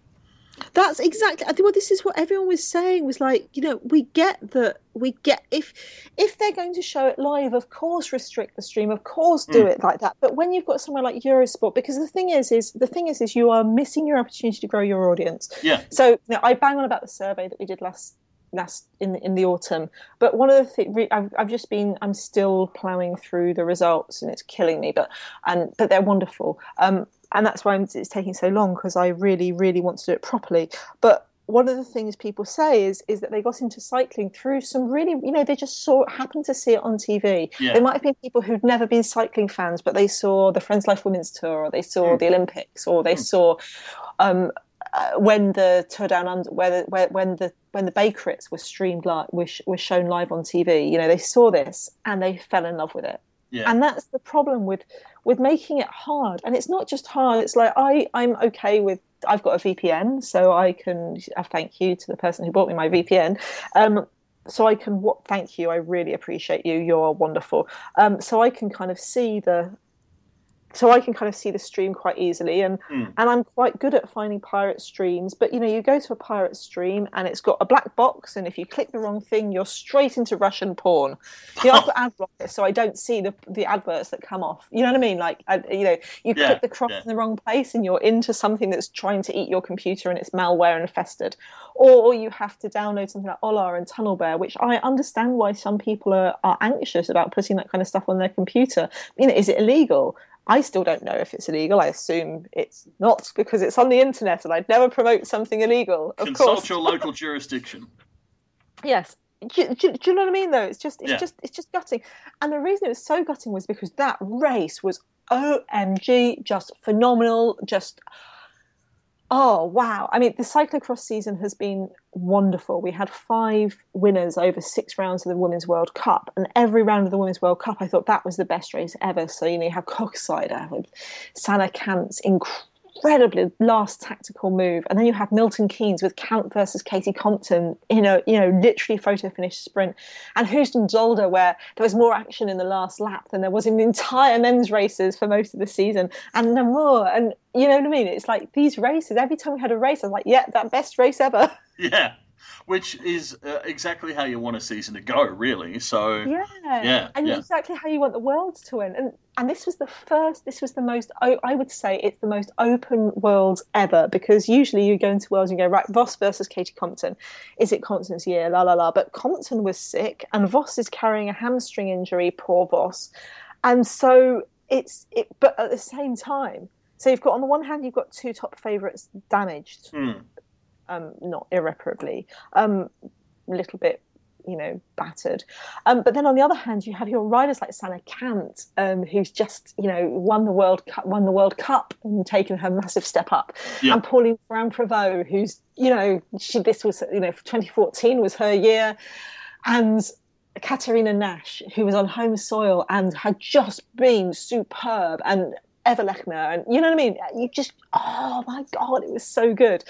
[SPEAKER 2] That's exactly. I think. Well, this is what everyone was saying. Was like, you know, we get that. We get if if they're going to show it live, of course, restrict the stream. Of course, do
[SPEAKER 1] Mm.
[SPEAKER 2] it like that. But when you've got somewhere like Eurosport, because the thing is, is the thing is, is you are missing your opportunity to grow your audience.
[SPEAKER 1] Yeah,
[SPEAKER 2] So you know, I bang on about the survey that we did last last in in the autumn. But one of the things I've, I've just been I'm still ploughing through the results and it's killing me. But and but they're wonderful. Um, and that's why it's taking so long because I really really want to do it properly. But one of the things people say is is that they got into cycling through some really you know they just saw happened to see it on TV.
[SPEAKER 1] yeah,
[SPEAKER 2] There might have been people who'd never been cycling fans, but they saw the Friends Life Women's Tour, or they saw
[SPEAKER 1] Mm.
[SPEAKER 2] the Olympics, or they
[SPEAKER 1] Mm.
[SPEAKER 2] saw um, uh, when the Tour Down Under, where, the- where when the when the Bay Crits were streamed live, were, sh- were shown live on TV. You know, they saw this and they fell in love with it.
[SPEAKER 1] Yeah.
[SPEAKER 2] And that's the problem with with making it hard. And it's not just hard. It's like I I'm okay with I've got a VPN, so I can uh, thank you to the person who bought me my VPN. Um, so I can what thank you. I really appreciate you. You're wonderful. Um, so I can kind of see the so I can kind of see the stream quite easily, and
[SPEAKER 1] Mm.
[SPEAKER 2] and I'm quite good at finding pirate streams. But you know, you go to a pirate stream and it's got a black box, and if you click the wrong thing, you're straight into Russian porn. You know, I've got ad blocker, so I don't see the the adverts that come off. You know what I mean? Like, I, you know, you
[SPEAKER 1] Yeah,
[SPEAKER 2] click the cross
[SPEAKER 1] yeah.
[SPEAKER 2] in the wrong place, and you're into something that's trying to eat your computer, and it's malware infested. Or you have to download something like Hola and Tunnelbear, which I understand why some people are, are anxious about putting that kind of stuff on their computer. You know, is it illegal? I still don't know if it's illegal. I assume it's not because it's on the internet, and I'd never promote something illegal. Of
[SPEAKER 1] Consult
[SPEAKER 2] course,
[SPEAKER 1] your local jurisdiction. <laughs>
[SPEAKER 2] yes. Do, do, do you know what I mean? Though it's just it's
[SPEAKER 1] Yeah.
[SPEAKER 2] just it's just gutting, and the reason it was so gutting was because that race was omg just phenomenal. Just oh wow! I mean, the cyclocross season has been wonderful. We had five winners over six rounds of the Women's World Cup, and every round of the Women's World Cup, I thought that was the best race ever. So you know, you have Koksijde with Sanne Cant's incredibly last tactical move, and then you have Milton Keynes with Cant versus Katie Compton. in a you know, literally photo finish sprint, and Heusden Zolder where there was more action in the last lap than there was in the entire men's races for most of the season, and Namur, and you know what I mean. It's like these races. Every time we had a race, I was like, yeah, that best race ever. <laughs>
[SPEAKER 1] Yeah. Which is uh, exactly how you want a season to go, really. So,
[SPEAKER 2] Yeah,
[SPEAKER 1] Yeah,
[SPEAKER 2] and
[SPEAKER 1] yeah.
[SPEAKER 2] exactly how you want the world to win. And and this was the first. This was the most. I would say it's the most open world ever because usually you go into worlds and you go right. Vos versus Katie Compton. Is it Compton's year? La la la. But Compton was sick, and Vos is carrying a hamstring injury. Poor Vos. And so it's it. But at the same time, so you've got on the one hand you've got two top favourites damaged
[SPEAKER 1] hmm.
[SPEAKER 2] Um, not irreparably, um, a little bit, you know, battered. Um, but then on the other hand, you have your riders like Sanne Cant, um, who's just, you know, won the World Cup, won the World Cup and taken her massive step up,
[SPEAKER 1] Yeah.
[SPEAKER 2] and Pauline Ferrand Prévot, who's, you know, she this was, you know, 2014 was her year, and. Katerina Nash, who was on home soil and had just been superb, and Eva Lechner, and you know what I mean? You just, oh my God, it was so good.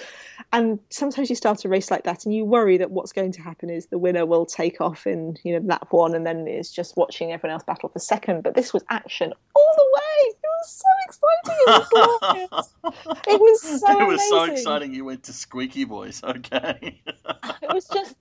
[SPEAKER 2] And sometimes you start a race like that and you worry that what's going to happen is the winner will take off in, you know, lap one and then it's just watching everyone else battle for second. But this was action all the way. It was so exciting. It was. <laughs> It was so
[SPEAKER 1] it was so exciting you went to Squeaky Voice. Okay.
[SPEAKER 2] It was just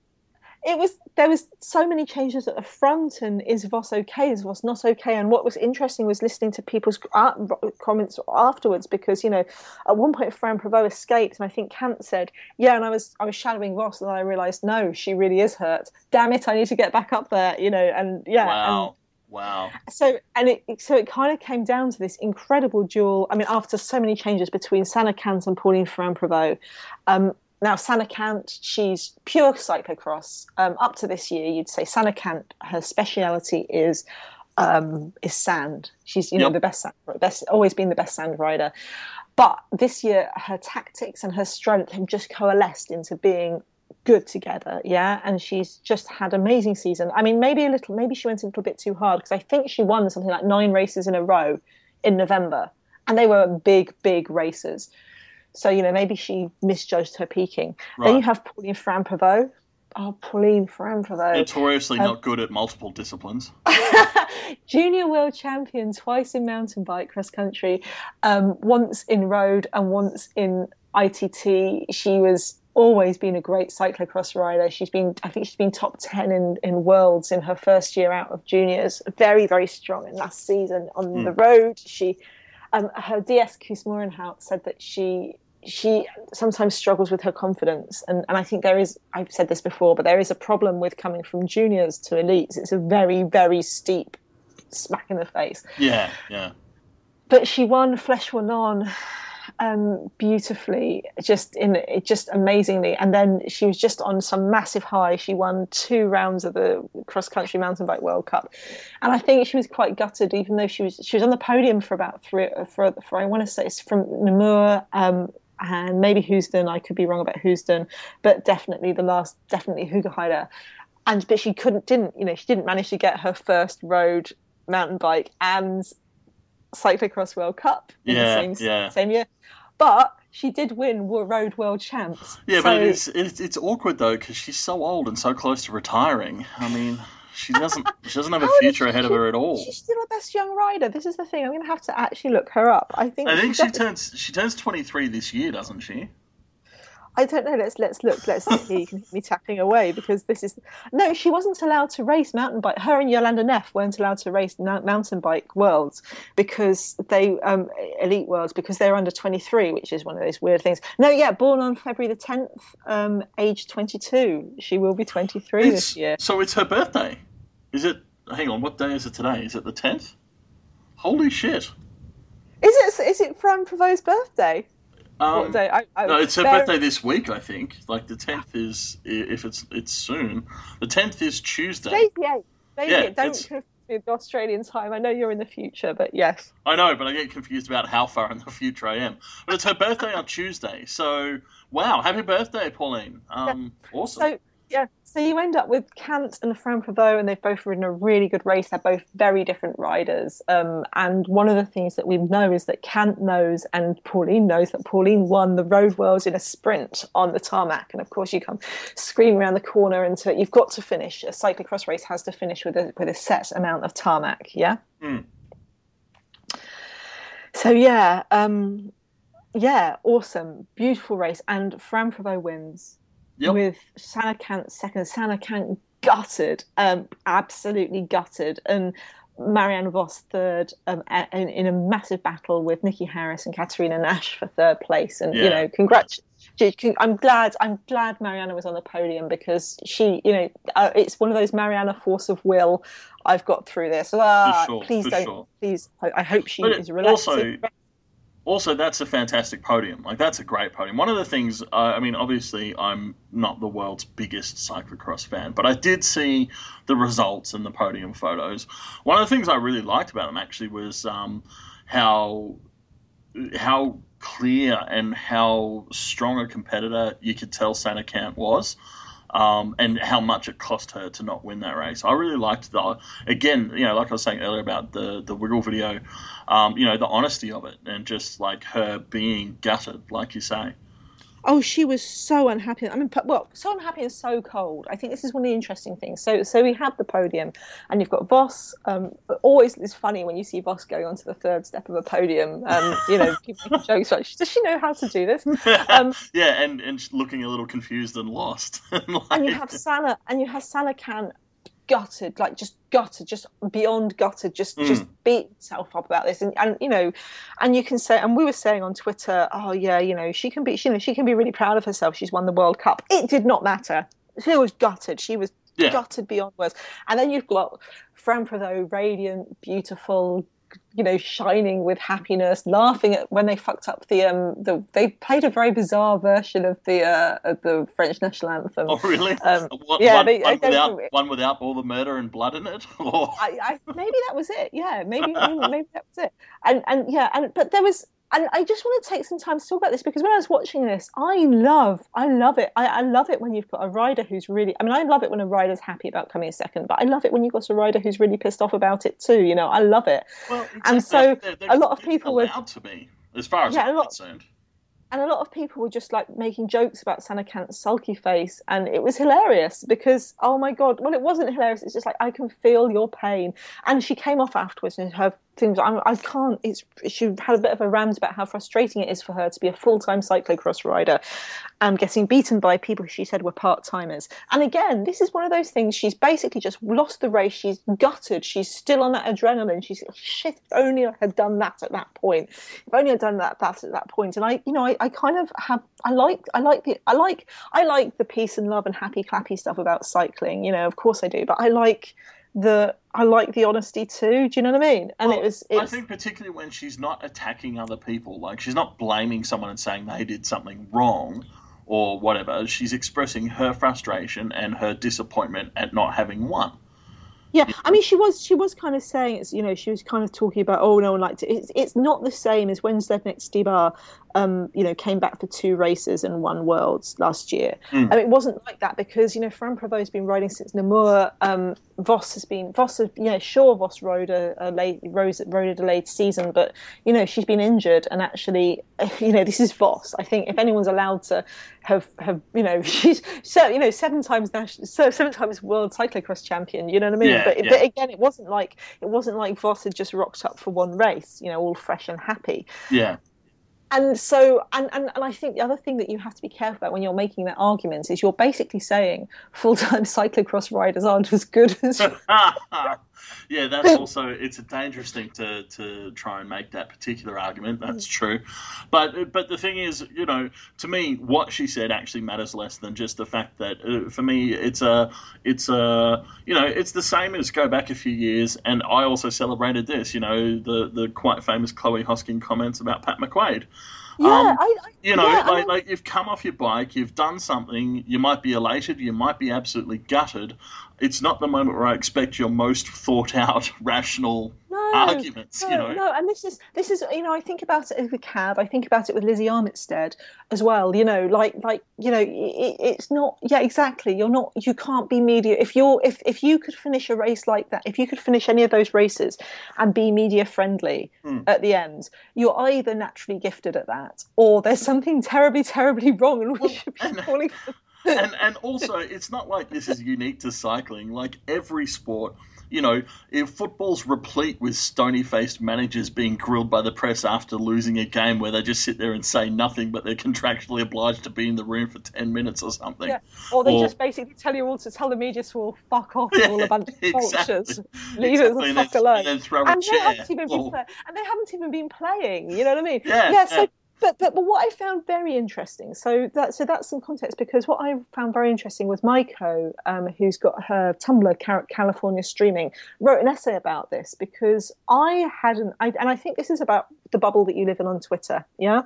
[SPEAKER 2] it was there was so many changes at the front and is Vos okay is Vos not okay and what was interesting was listening to people's uh, comments afterwards because you know at one point Ferrand Prévot escaped and I think Cant said yeah and I was I was shadowing Vos and then I realised no she really is hurt damn it I need to get back up there you know and yeah and
[SPEAKER 1] wow. Wow.
[SPEAKER 2] so and it so it kind of came down to this incredible duel. I mean, after so many changes between Sanne Cant and Pauline Ferrand Prévot. Um, now, Sanne Cant, she's pure cyclocross. Um, up to this year, you'd say Sanne Cant, her speciality is um, is sand. She's you know the best sand, best always been the best sand rider. But this year, her tactics and her strength have just coalesced into being good together, yeah. And she's just had an amazing season. I mean, maybe a little, maybe she went a little bit too hard because I think she won something like nine races in a row in November, and they were big, big races. So you know, maybe she misjudged her peaking. Then you have Pauline Ferrand Prévot. Oh, Pauline Ferrand Prévot.
[SPEAKER 1] Notoriously
[SPEAKER 2] Um,
[SPEAKER 1] not good at multiple disciplines. <laughs>
[SPEAKER 2] junior world champion twice in mountain bike cross country, um, once in road and once in ITT. She was always been a great cyclocross rider. She's been, I think she's been top 10 in, in worlds in her first year out of juniors. Very, very strong in last season on the road. She, um, her DS Koos Moerenhout said that she she sometimes struggles with her confidence and, and I think there is I've said this before but there is a problem with coming from juniors to elites it's a very very steep smack in the face
[SPEAKER 1] Yeah. Yeah.
[SPEAKER 2] but she won Flèche Wallonne um, beautifully just in just amazingly and then she was just on some massive high she won two rounds of the cross country mountain bike world cup and I think she was quite gutted even though she was she was on the podium for about three for, for I want to say it's from Namur um, and maybe Heusden. I could be wrong about Heusden, but definitely the last, definitely Hoogerheide. And but she couldn't, didn't you know, she didn't manage to get her first road mountain bike and cyclocross World Cup in
[SPEAKER 1] Yeah,
[SPEAKER 2] the same,
[SPEAKER 1] yeah.
[SPEAKER 2] same year. But she did win road world champs.
[SPEAKER 1] Yeah,
[SPEAKER 2] So-
[SPEAKER 1] but it's, it's it's awkward though because she's so old and so close to retiring. I mean, she doesn't she doesn't have a
[SPEAKER 2] How old is
[SPEAKER 1] future
[SPEAKER 2] she?
[SPEAKER 1] ahead of her at all.
[SPEAKER 2] She's still the best young rider. This is the thing. I'm going to have to actually look her up. I think.
[SPEAKER 1] I think she
[SPEAKER 2] definitely-
[SPEAKER 1] turns she turns twenty three this year, doesn't she?
[SPEAKER 2] I don't know. Let's let's look. Let's see. You can hear me tapping away because this is no. She wasn't allowed to race mountain bike. Her and Jolanda Neff weren't allowed to race mou- mountain bike worlds because they um elite worlds because they're under twenty three, which is one of those weird things. No, yeah, born on February the tenth, um, age twenty two. She will be twenty three this year.
[SPEAKER 1] So it's her birthday. Is it? Hang on, what day is it today? Is it the tenth? Holy shit!
[SPEAKER 2] Is it is it Ferrand Prévot's birthday?
[SPEAKER 1] Um,
[SPEAKER 2] what day? I, I,
[SPEAKER 1] No, it's her birthday this week. I think. Like the tenth is if it's it's soon. The tenth is Tuesday.
[SPEAKER 2] Today's the eighth.
[SPEAKER 1] Yeah,
[SPEAKER 2] the. Don't
[SPEAKER 1] it's-
[SPEAKER 2] confuse with Australian time. I know you're in the future, but yes.
[SPEAKER 1] I know, but I get confused about how far in the future I am. But it's her birthday on Tuesday, so wow! Happy birthday, Pauline. Um, awesome.
[SPEAKER 2] So yeah, so you end up with Cant and Ferrand Prévot, and they've both ridden a really good race. They're both very different riders. Um, and one of the things that we know is that Cant knows, and Pauline knows that Pauline won the Road Worlds in a sprint on the tarmac. And of course, you come screaming around the corner into you've got to finish. A cyclocross race has to finish with a with a set amount of tarmac. Yeah.
[SPEAKER 1] Hmm.
[SPEAKER 2] So yeah, um, yeah, awesome, beautiful race, and Ferrand Prévot wins
[SPEAKER 1] Yep.
[SPEAKER 2] with Sanne Cant second. Sanne Cant gutted, um, absolutely gutted, and Marianne Vos third um, in, in a massive battle with Nikki Harris and Katerina Nash for third place. And you know, congrats. I'm glad. I'm glad Mariana was on the podium because she, you know, uh, it's one of those Mariana force of will. I've got through this. Ah,
[SPEAKER 1] sure,
[SPEAKER 2] please don't.
[SPEAKER 1] sure.
[SPEAKER 2] Please, I, I hope she
[SPEAKER 1] But
[SPEAKER 2] is relaxed.
[SPEAKER 1] also- also, that's a fantastic podium. Like that's a great podium. One of the things, uh, I mean, obviously, I'm not the world's biggest cyclocross fan, but I did see the results and the podium photos. One of the things I really liked about them actually was um, how how clear and how strong a competitor you could tell Sanne Cant was. Um, and how much it cost her to not win that race. I really liked the again, you know, like I was saying earlier about the the wiggle video, um, you know, the honesty of it and just like her being gutted, like you say.
[SPEAKER 2] Oh, she was so unhappy. I mean, well, so unhappy and so cold. I think this is one of the interesting things. So, so we have the podium, and you've got Vos. Um, always it's funny when you see Vos going onto the third step of a podium. Um, you know, <laughs> people jokes like, does she know how to do this? <laughs> Um,
[SPEAKER 1] yeah, and and looking a little confused and lost. <laughs> Like-
[SPEAKER 2] and you have Sanne, and you have Sanne Cant gutted, like just gutted, just beyond gutted, just
[SPEAKER 1] Mm.
[SPEAKER 2] just beat itself up about this, and and you know, and you can say, and we were saying on Twitter, oh yeah, you know, she can be, you know, she can be really proud of herself. She's won the World Cup. It did not matter. She was gutted. She was
[SPEAKER 1] Yeah.
[SPEAKER 2] gutted beyond words. And then you've got Ferrand Prévot, radiant, beautiful, you know, shining with happiness, laughing at when they fucked up the um the they played a very bizarre version of the uh of the French national anthem.
[SPEAKER 1] oh really?
[SPEAKER 2] Um, <laughs>
[SPEAKER 1] one,
[SPEAKER 2] yeah,
[SPEAKER 1] one,
[SPEAKER 2] they-
[SPEAKER 1] one without one without all the murder and blood in it. Or
[SPEAKER 2] I, I maybe that was it. Yeah, maybe <laughs> maybe, maybe that was it. And and yeah, and but there was. And I just want to take some time to talk about this because when I was watching this, I love, I love it. I, I love it when you've got a rider who's really. I mean, I love it when a rider's happy about coming second, but I love it when you've got a rider who's really pissed off about it too. You know, I love it.
[SPEAKER 1] well,
[SPEAKER 2] And so
[SPEAKER 1] they're- they're
[SPEAKER 2] a lot of people
[SPEAKER 1] allowed to be, as far as
[SPEAKER 2] Yeah,
[SPEAKER 1] I'm concerned.
[SPEAKER 2] and a lot of people were just like making jokes about Sanne Cant's sulky face, and it was hilarious because oh my god, well it wasn't hilarious. It's just like I can feel your pain, and she came off afterwards and her things. I'm, I can't. It's she had a bit of a rant about how frustrating it is for her to be a full time cyclocross rider, and getting beaten by people she said were part timers. And again, this is one of those things. She's basically just lost the race. She's gutted. She's still on that adrenaline. She's shit. If only I had done that at that point. If only I'd done that that at that point. And I, you know, I, I kind of have. I like. I like the. I like. I like the peace and love and happy clappy stuff about cycling. You know, of course I do. But I like the. I like the honesty too. Do you know what I mean? And
[SPEAKER 1] Well,
[SPEAKER 2] it was.
[SPEAKER 1] I think particularly when she's not attacking other people, like she's not blaming someone and saying they did something wrong or whatever. She's expressing her frustration and her disappointment at not having won.
[SPEAKER 2] Yeah, I mean, she was she was kind of saying it's you know she was kind of talking about oh no one liked it. It's it's not the same as when Zdeněk Štybar um, you know, came back for two races and won worlds last year.
[SPEAKER 1] Mm.
[SPEAKER 2] And it wasn't like that because, you know, Ferrand Prévot has been riding since Namur. Um, Vos has been, Vos, has, you know, sure, Vos rode a, a late, rode, rode a delayed season, but, you know, she's been injured. And actually, <laughs> you know, this is Vos. I think if anyone's allowed to have, have you know, <laughs> she's, so, you know, seven times national, so seven times world cyclocross champion, you know what I mean?
[SPEAKER 1] Yeah,
[SPEAKER 2] but,
[SPEAKER 1] yeah.
[SPEAKER 2] but again, it wasn't like, it wasn't like Vos had just rocked up for one race, you know, all fresh and happy
[SPEAKER 1] Yeah.
[SPEAKER 2] And so and, and and I think the other thing that you have to be careful about when you're making that argument is you're basically saying full-time <laughs> cyclocross riders aren't as good as <laughs>
[SPEAKER 1] yeah, that's <laughs> also it's a dangerous thing to, to try and make that particular argument. That's true, but but the thing is, you know, to me, what she said actually matters less than just the fact that uh, for me, it's a it's a you know it's the same as go back a few years, and I also celebrated this. You know, the the quite famous Chloe Hosking comments about Pat McQuaid.
[SPEAKER 2] yeah
[SPEAKER 1] Um,
[SPEAKER 2] I, I,
[SPEAKER 1] You know,
[SPEAKER 2] yeah,
[SPEAKER 1] like, like you've come off your bike, you've done something, you might be elated, you might be absolutely gutted. It's not the moment where I expect your most thought out, <laughs> rational
[SPEAKER 2] no,
[SPEAKER 1] arguments,
[SPEAKER 2] no,
[SPEAKER 1] you know.
[SPEAKER 2] no, and this is this is you know I think about it with Cav, I think about it with Lizzie Armitstead as well. You know, like like you know, it, it's not yeah exactly. You're not you can't be media if you're if if you could finish a race like that, if you could finish any of those races and be media friendly
[SPEAKER 1] Hmm.
[SPEAKER 2] at the end, you're either naturally gifted at that or there's something terribly terribly wrong, and we
[SPEAKER 1] Well,
[SPEAKER 2] should be
[SPEAKER 1] and-
[SPEAKER 2] calling.
[SPEAKER 1] And and also it's not like this is unique to cycling like every sport you know if football's replete with stony faced managers being grilled by the press after losing a game where they just sit there and say nothing but they're <laughs> contractually obliged to be in the room for 10 minutes or something
[SPEAKER 2] Yeah. Or they
[SPEAKER 1] Or-
[SPEAKER 2] just basically tell you all to tell the media to all fuck off, <laughs>
[SPEAKER 1] Yeah,
[SPEAKER 2] you're all a bunch of
[SPEAKER 1] exactly.
[SPEAKER 2] vultures. <laughs> Leave
[SPEAKER 1] Exactly,
[SPEAKER 2] us
[SPEAKER 1] and
[SPEAKER 2] the fuck alone.
[SPEAKER 1] and then throw a
[SPEAKER 2] and they haven't even been play- and they haven't even been playing. You know what I mean?
[SPEAKER 1] Yeah,
[SPEAKER 2] So,
[SPEAKER 1] yeah.
[SPEAKER 2] But, but but what I found very interesting. So that so that's some context because what I found very interesting was Maiko, um, who's got her Tumblr California streaming, wrote an essay about this because I hadn't. I, and I think this is about the bubble that you live in on Twitter, yeah,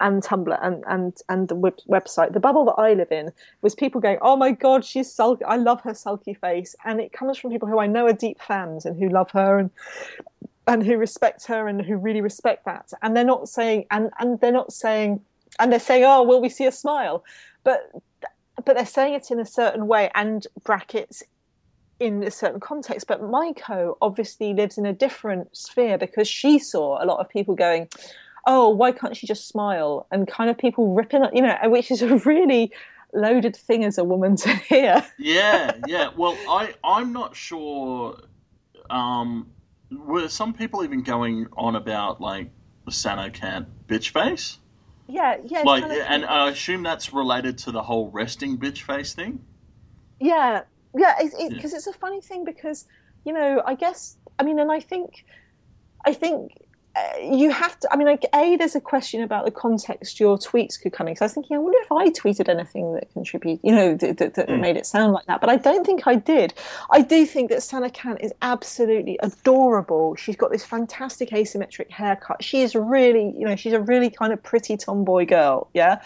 [SPEAKER 2] and Tumblr and and and the web- website. The bubble that I live in was people going, "Oh my god, she's sulky. I love her sulky face," and it comes from people who I know are deep fans and who love her and and who respect her and who really respect that. And they're not saying and and they're not saying and they're saying, "Oh, will we see a smile?" But but they're saying it in a certain way and brackets in a certain context. But Maiko obviously lives in a different sphere because she saw a lot of people going, "Oh, why can't she just smile?" and kind of people ripping, you know, which is a really loaded thing as a woman to hear.
[SPEAKER 1] yeah yeah well i i'm not sure um were some people even going on about like Sanne Cant bitch face
[SPEAKER 2] Yeah, yeah,
[SPEAKER 1] like
[SPEAKER 2] kind of-
[SPEAKER 1] and i assume that's related to the whole resting bitch face thing
[SPEAKER 2] Yeah, yeah, it's
[SPEAKER 1] Yeah.
[SPEAKER 2] because it's a funny thing because you know I guess I mean, and I think I think you have to. I mean, like a there's a question about the context your tweets could come in. Because I was thinking, I wonder if I tweeted anything that contributed, you know, that, that, that
[SPEAKER 1] Mm.
[SPEAKER 2] made it sound like that. But I don't think I did. I do think that Sanne Cant is absolutely adorable. She's got this fantastic asymmetric haircut. She is really, you know, she's a really kind of pretty tomboy girl. Yeah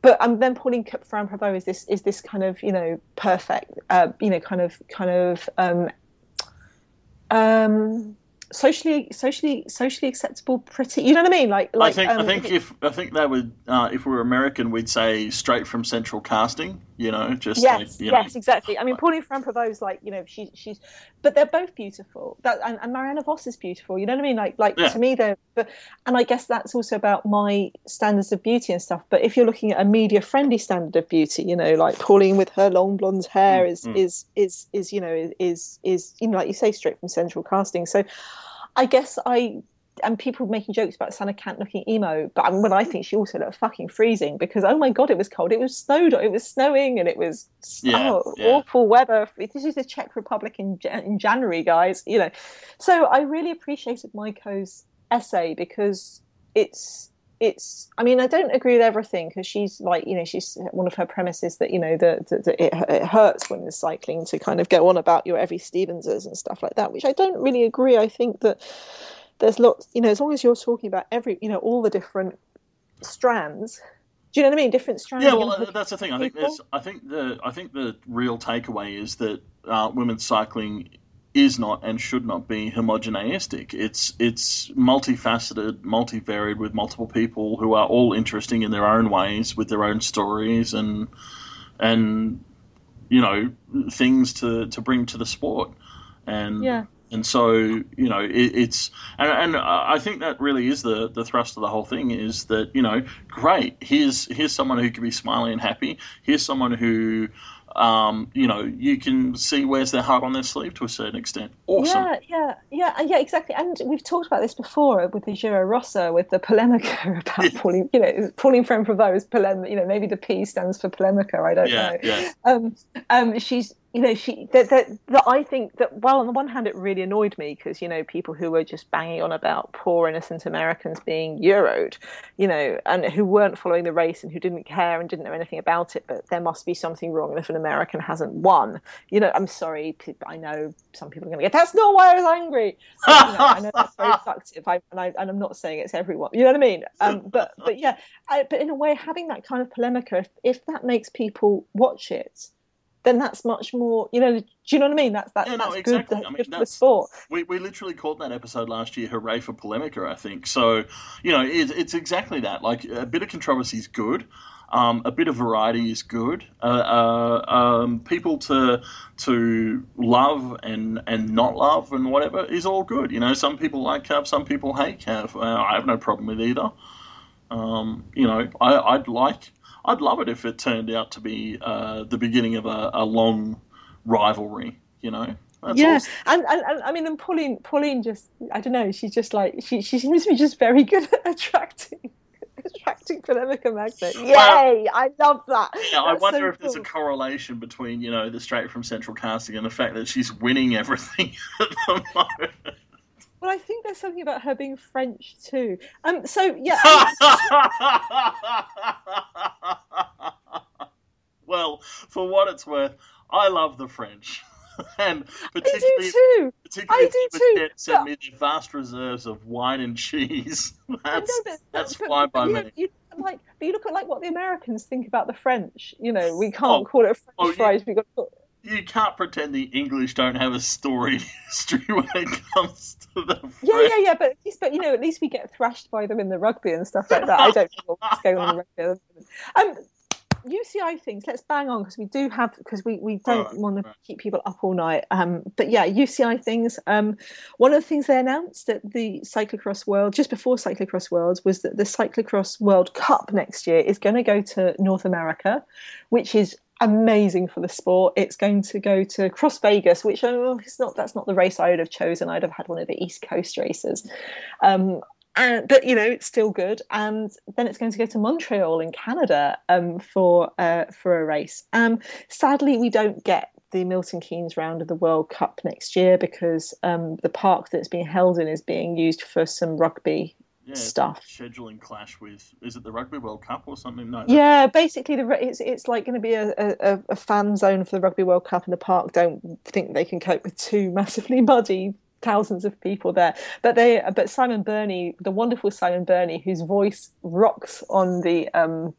[SPEAKER 2] but um, then Pauline Ferrand Prévot is this is this kind of you know perfect uh, you know kind of kind of um, um, socially socially socially acceptable pretty you know what I mean? Like like
[SPEAKER 1] I think
[SPEAKER 2] um,
[SPEAKER 1] I think if I think they would uh, if we were American we'd say straight from central casting you know just
[SPEAKER 2] yes
[SPEAKER 1] like, you know,
[SPEAKER 2] yes exactly. I mean Pauline Ferrand Prévot like you know she's she's but they're both beautiful. That and, and Mariana Vos is beautiful you know what I mean? Like like
[SPEAKER 1] Yeah.
[SPEAKER 2] to me they're but and I guess that's also about my standards of beauty and stuff but if you're looking at a media friendly standard of beauty you know like Pauline with her long blonde hair is
[SPEAKER 1] mm.
[SPEAKER 2] is is is you know is is you know like you say straight from central casting. So I guess I and people making jokes about Sanne Cant looking emo, but I mean, well, I think she also looked fucking freezing because oh my god, it was cold. It was snowed. It was snowing, and it was
[SPEAKER 1] Yeah,
[SPEAKER 2] oh,
[SPEAKER 1] yeah.
[SPEAKER 2] awful weather. This is the Czech Republic in in January, guys. You know, so I really appreciated Maiko's essay because it's it's i mean i don't agree with everything because she's like you know she's one of her premises that you know that, it, it hurts women's cycling to kind of go on about your Evie Stevenses and stuff like that which i don't really agree i think that there's lots you know as long as you're talking about every you know all the different strands do you know what i mean different strands
[SPEAKER 1] Yeah, well, uh, that's the thing. I think there's, I think the, I think the real takeaway is that uh, women's cycling is not and should not be homogeneistic. It's it's multifaceted, multivaried, with multiple people who are all interesting in their own ways, with their own stories and and you know things to to bring to the sport. And
[SPEAKER 2] Yeah.
[SPEAKER 1] And so you know it, it's and, and I think that really is the the thrust of the whole thing is that you know great here's here's someone who can be smiling and happy here's someone who um, you know you can see wears their heart on their sleeve to a certain extent awesome
[SPEAKER 2] Yeah, yeah, yeah, uh, yeah, exactly. And we've talked about this before with the Giro Rosa, with the polemica <laughs> about
[SPEAKER 1] Yeah.
[SPEAKER 2] Pauline, you know, Pauline Ferrand Prévot is polemic, you know, maybe the P stands for polemica, I don't
[SPEAKER 1] yeah
[SPEAKER 2] know.
[SPEAKER 1] yeah
[SPEAKER 2] Um, um, she's, you know, she, that, that, that I think that, well, on the one hand, it really annoyed me because, you know, people who were just banging on about poor innocent Americans being Euroed, you know, and who weren't following the race and who didn't care and didn't know anything about it, but there must be something wrong if an American hasn't won. You know, I'm sorry, I know some people are going to get, that's not why I was angry. So, you know, I know that's very <laughs> reductive, I, and, I, and I'm not saying it's everyone, you know what I mean? Um, but, but yeah, I, but in a way, having that kind of polemica, if, if that makes people watch it, then that's much more, you know, do you know what I mean? That's, that,
[SPEAKER 1] Yeah, no,
[SPEAKER 2] that's
[SPEAKER 1] exactly.
[SPEAKER 2] good,
[SPEAKER 1] I mean,
[SPEAKER 2] good for the sport.
[SPEAKER 1] we, we literally called that episode last year "Hooray for Polemica," I think. So, you know, it, it's exactly that. Like a bit of controversy is good, um, a bit of variety is good. Uh, uh, um, people to to love and and not love and whatever is all good. You know, some people like Cav, some people hate Cav. Uh, I have no problem with either. Um, you know, I, I'd like, I'd love it if it turned out to be uh, the beginning of a, a long rivalry. You know, That's
[SPEAKER 2] yeah,
[SPEAKER 1] awesome.
[SPEAKER 2] and, and, and I mean, and Pauline, Pauline just, I don't know, she's just like, she, she seems to be just very good at attracting. <laughs> Attracting polemica magnet. Yay!
[SPEAKER 1] Well-
[SPEAKER 2] I love that.
[SPEAKER 1] Yeah, I wonder
[SPEAKER 2] so
[SPEAKER 1] if there's a correlation between you know the straight from Central casting and the fact that she's winning everything <laughs> at the moment.
[SPEAKER 2] Well, I think there's something about her being French too. Um. So yeah. <laughs> <laughs>
[SPEAKER 1] well, for what it's worth, I love the French, <laughs> and
[SPEAKER 2] I
[SPEAKER 1] particularly
[SPEAKER 2] do too.
[SPEAKER 1] particularly
[SPEAKER 2] I do too,
[SPEAKER 1] sent me the vast reserves of wine and cheese. That's
[SPEAKER 2] know, but-
[SPEAKER 1] that's
[SPEAKER 2] but-
[SPEAKER 1] fine by me.
[SPEAKER 2] you like, but you look at like what the Americans think about the French. You know, we can't
[SPEAKER 1] Oh.
[SPEAKER 2] call it French
[SPEAKER 1] Oh,
[SPEAKER 2] fries. We got
[SPEAKER 1] you can't pretend the English don't have a storied <laughs> history when it comes to the French.
[SPEAKER 2] yeah, yeah, yeah. But at least, but you know, at least we get thrashed by them in the rugby and stuff like that. I don't know what's going on in the rugby. at the moment. Um, UCI things. Let's bang on because we do have because we, we don't
[SPEAKER 1] Alright,
[SPEAKER 2] want to keep people up all night. Um, but yeah, UCI things. Um, one of the things they announced at the Cyclocross World just before Cyclocross Worlds was that the Cyclocross World Cup next year is going to go to North America, which is amazing for the sport. It's going to go to Cross Vegas, which oh, it's not. That's not the race I would have chosen. I'd have had one of the East Coast races. Um, and, but you know it's still good, and then it's going to go to Montreal in Canada um, for uh, for a race. Um, sadly, we don't get the Milton Keynes round of the World Cup next year because um, the park that it's being held in is being used for some rugby
[SPEAKER 1] Yeah,
[SPEAKER 2] stuff.
[SPEAKER 1] scheduling clash with is it the Rugby World Cup or something? No.
[SPEAKER 2] Yeah, basically, the it's it's like going to be a, a, a fan zone for the Rugby World Cup, and the park don't think they can cope with two <laughs> massively muddy thousands of people there. But they, but Simon Burney, the wonderful Simon Burney, whose voice rocks on the um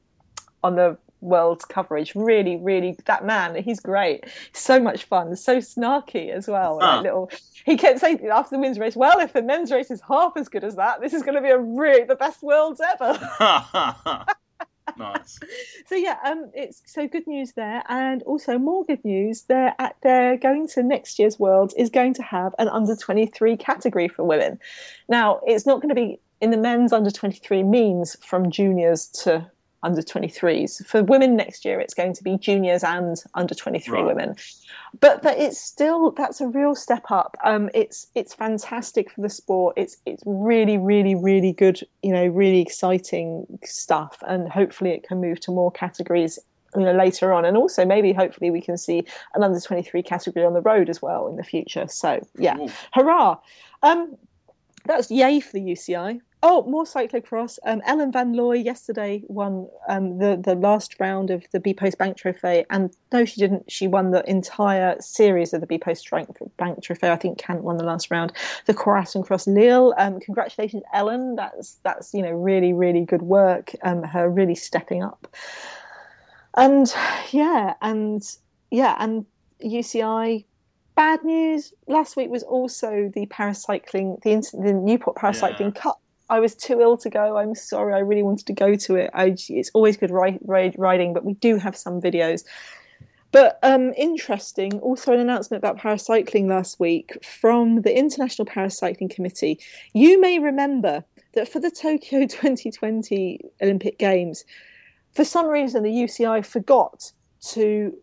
[SPEAKER 2] on the world's coverage, really, really, that man, he's great. So much fun, so snarky as well.
[SPEAKER 1] Ah.
[SPEAKER 2] Like little, he kept saying after the women's race, "Well, if the men's race is half as good as that, this is going to be a really the best worlds ever." <laughs>
[SPEAKER 1] nice.
[SPEAKER 2] So yeah, um, it's so good news there, and also more good news. They're at they're going to next year's Worlds is going to have an under twenty three category for women. Now it's not going to be in the men's under twenty three means from juniors to under 23s for women next year it's going to be juniors and under 23
[SPEAKER 1] Right.
[SPEAKER 2] women. But that it's still that's a real step up. Um it's it's fantastic for the sport. It's it's really really really good you know really exciting stuff. And hopefully it can move to more categories you know later on. And also maybe hopefully we can see an under 23 category on the road as well in the future. So yeah.
[SPEAKER 1] Cool.
[SPEAKER 2] hurrah! Um that's yay for the UCI. Oh, more cyclocross. Um, Ellen Van Loy yesterday won um, the the last round of the B Post Bank Trophy, and no, she didn't. She won the entire series of the B Post Bank Trophy. I think Cant won the last round. The Krawatencross Lille. Um, congratulations, Ellen. That's that's you know really really good work. Um, her really stepping up. And yeah, and yeah, and UCI bad news last week was also the paracycling, the, the Newport Paracycling yeah. Cup. I was too ill to go. I'm sorry. I really wanted to go to it. I, it's always good ride, riding, but we do have some videos. But um, interesting, also an announcement about paracycling last week from the International Paracycling Committee. You may remember that for the Tokyo <laughs> 2020 Olympic Games, for some reason the UCI forgot to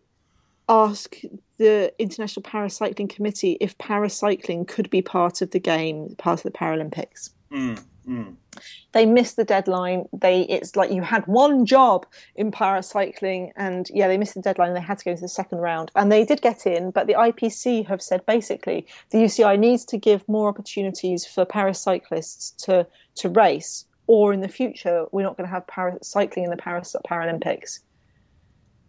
[SPEAKER 2] ask the International Paracycling Committee if paracycling could be part of the game, part of the Paralympics.
[SPEAKER 1] Mm, mm.
[SPEAKER 2] They missed the deadline. They it's like you had one job in paracycling, and yeah, they missed the deadline. They had to go to the second round, and they did get in. But the IPC have said basically the UCI needs to give more opportunities for paracyclists to to race, or in the future we're not going to have paracycling in the Paris Paralympics.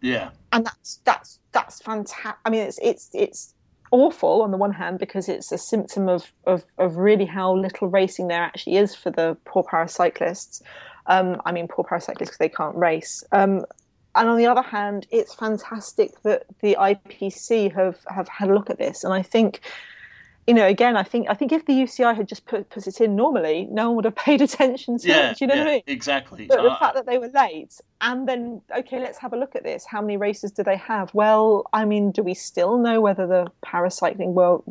[SPEAKER 1] Yeah,
[SPEAKER 2] and that's that's that's fantastic. I mean, it's it's it's awful on the one hand because it's a symptom of of, of really how little racing there actually is for the poor paracyclists. Um, I mean, poor paracyclists because they can't race. Um, and on the other hand, it's fantastic that the IPC have have had a look at this, and I think you know, again, I think I think if the UCI had just put put it in normally, no one would have <laughs> paid attention to
[SPEAKER 1] yeah,
[SPEAKER 2] it. Do you know
[SPEAKER 1] yeah,
[SPEAKER 2] what I mean?
[SPEAKER 1] Exactly.
[SPEAKER 2] But the uh, fact that they were late, and then okay, let's have a look at this. How many races do they have? Well, I mean, do we still know whether the paracycling world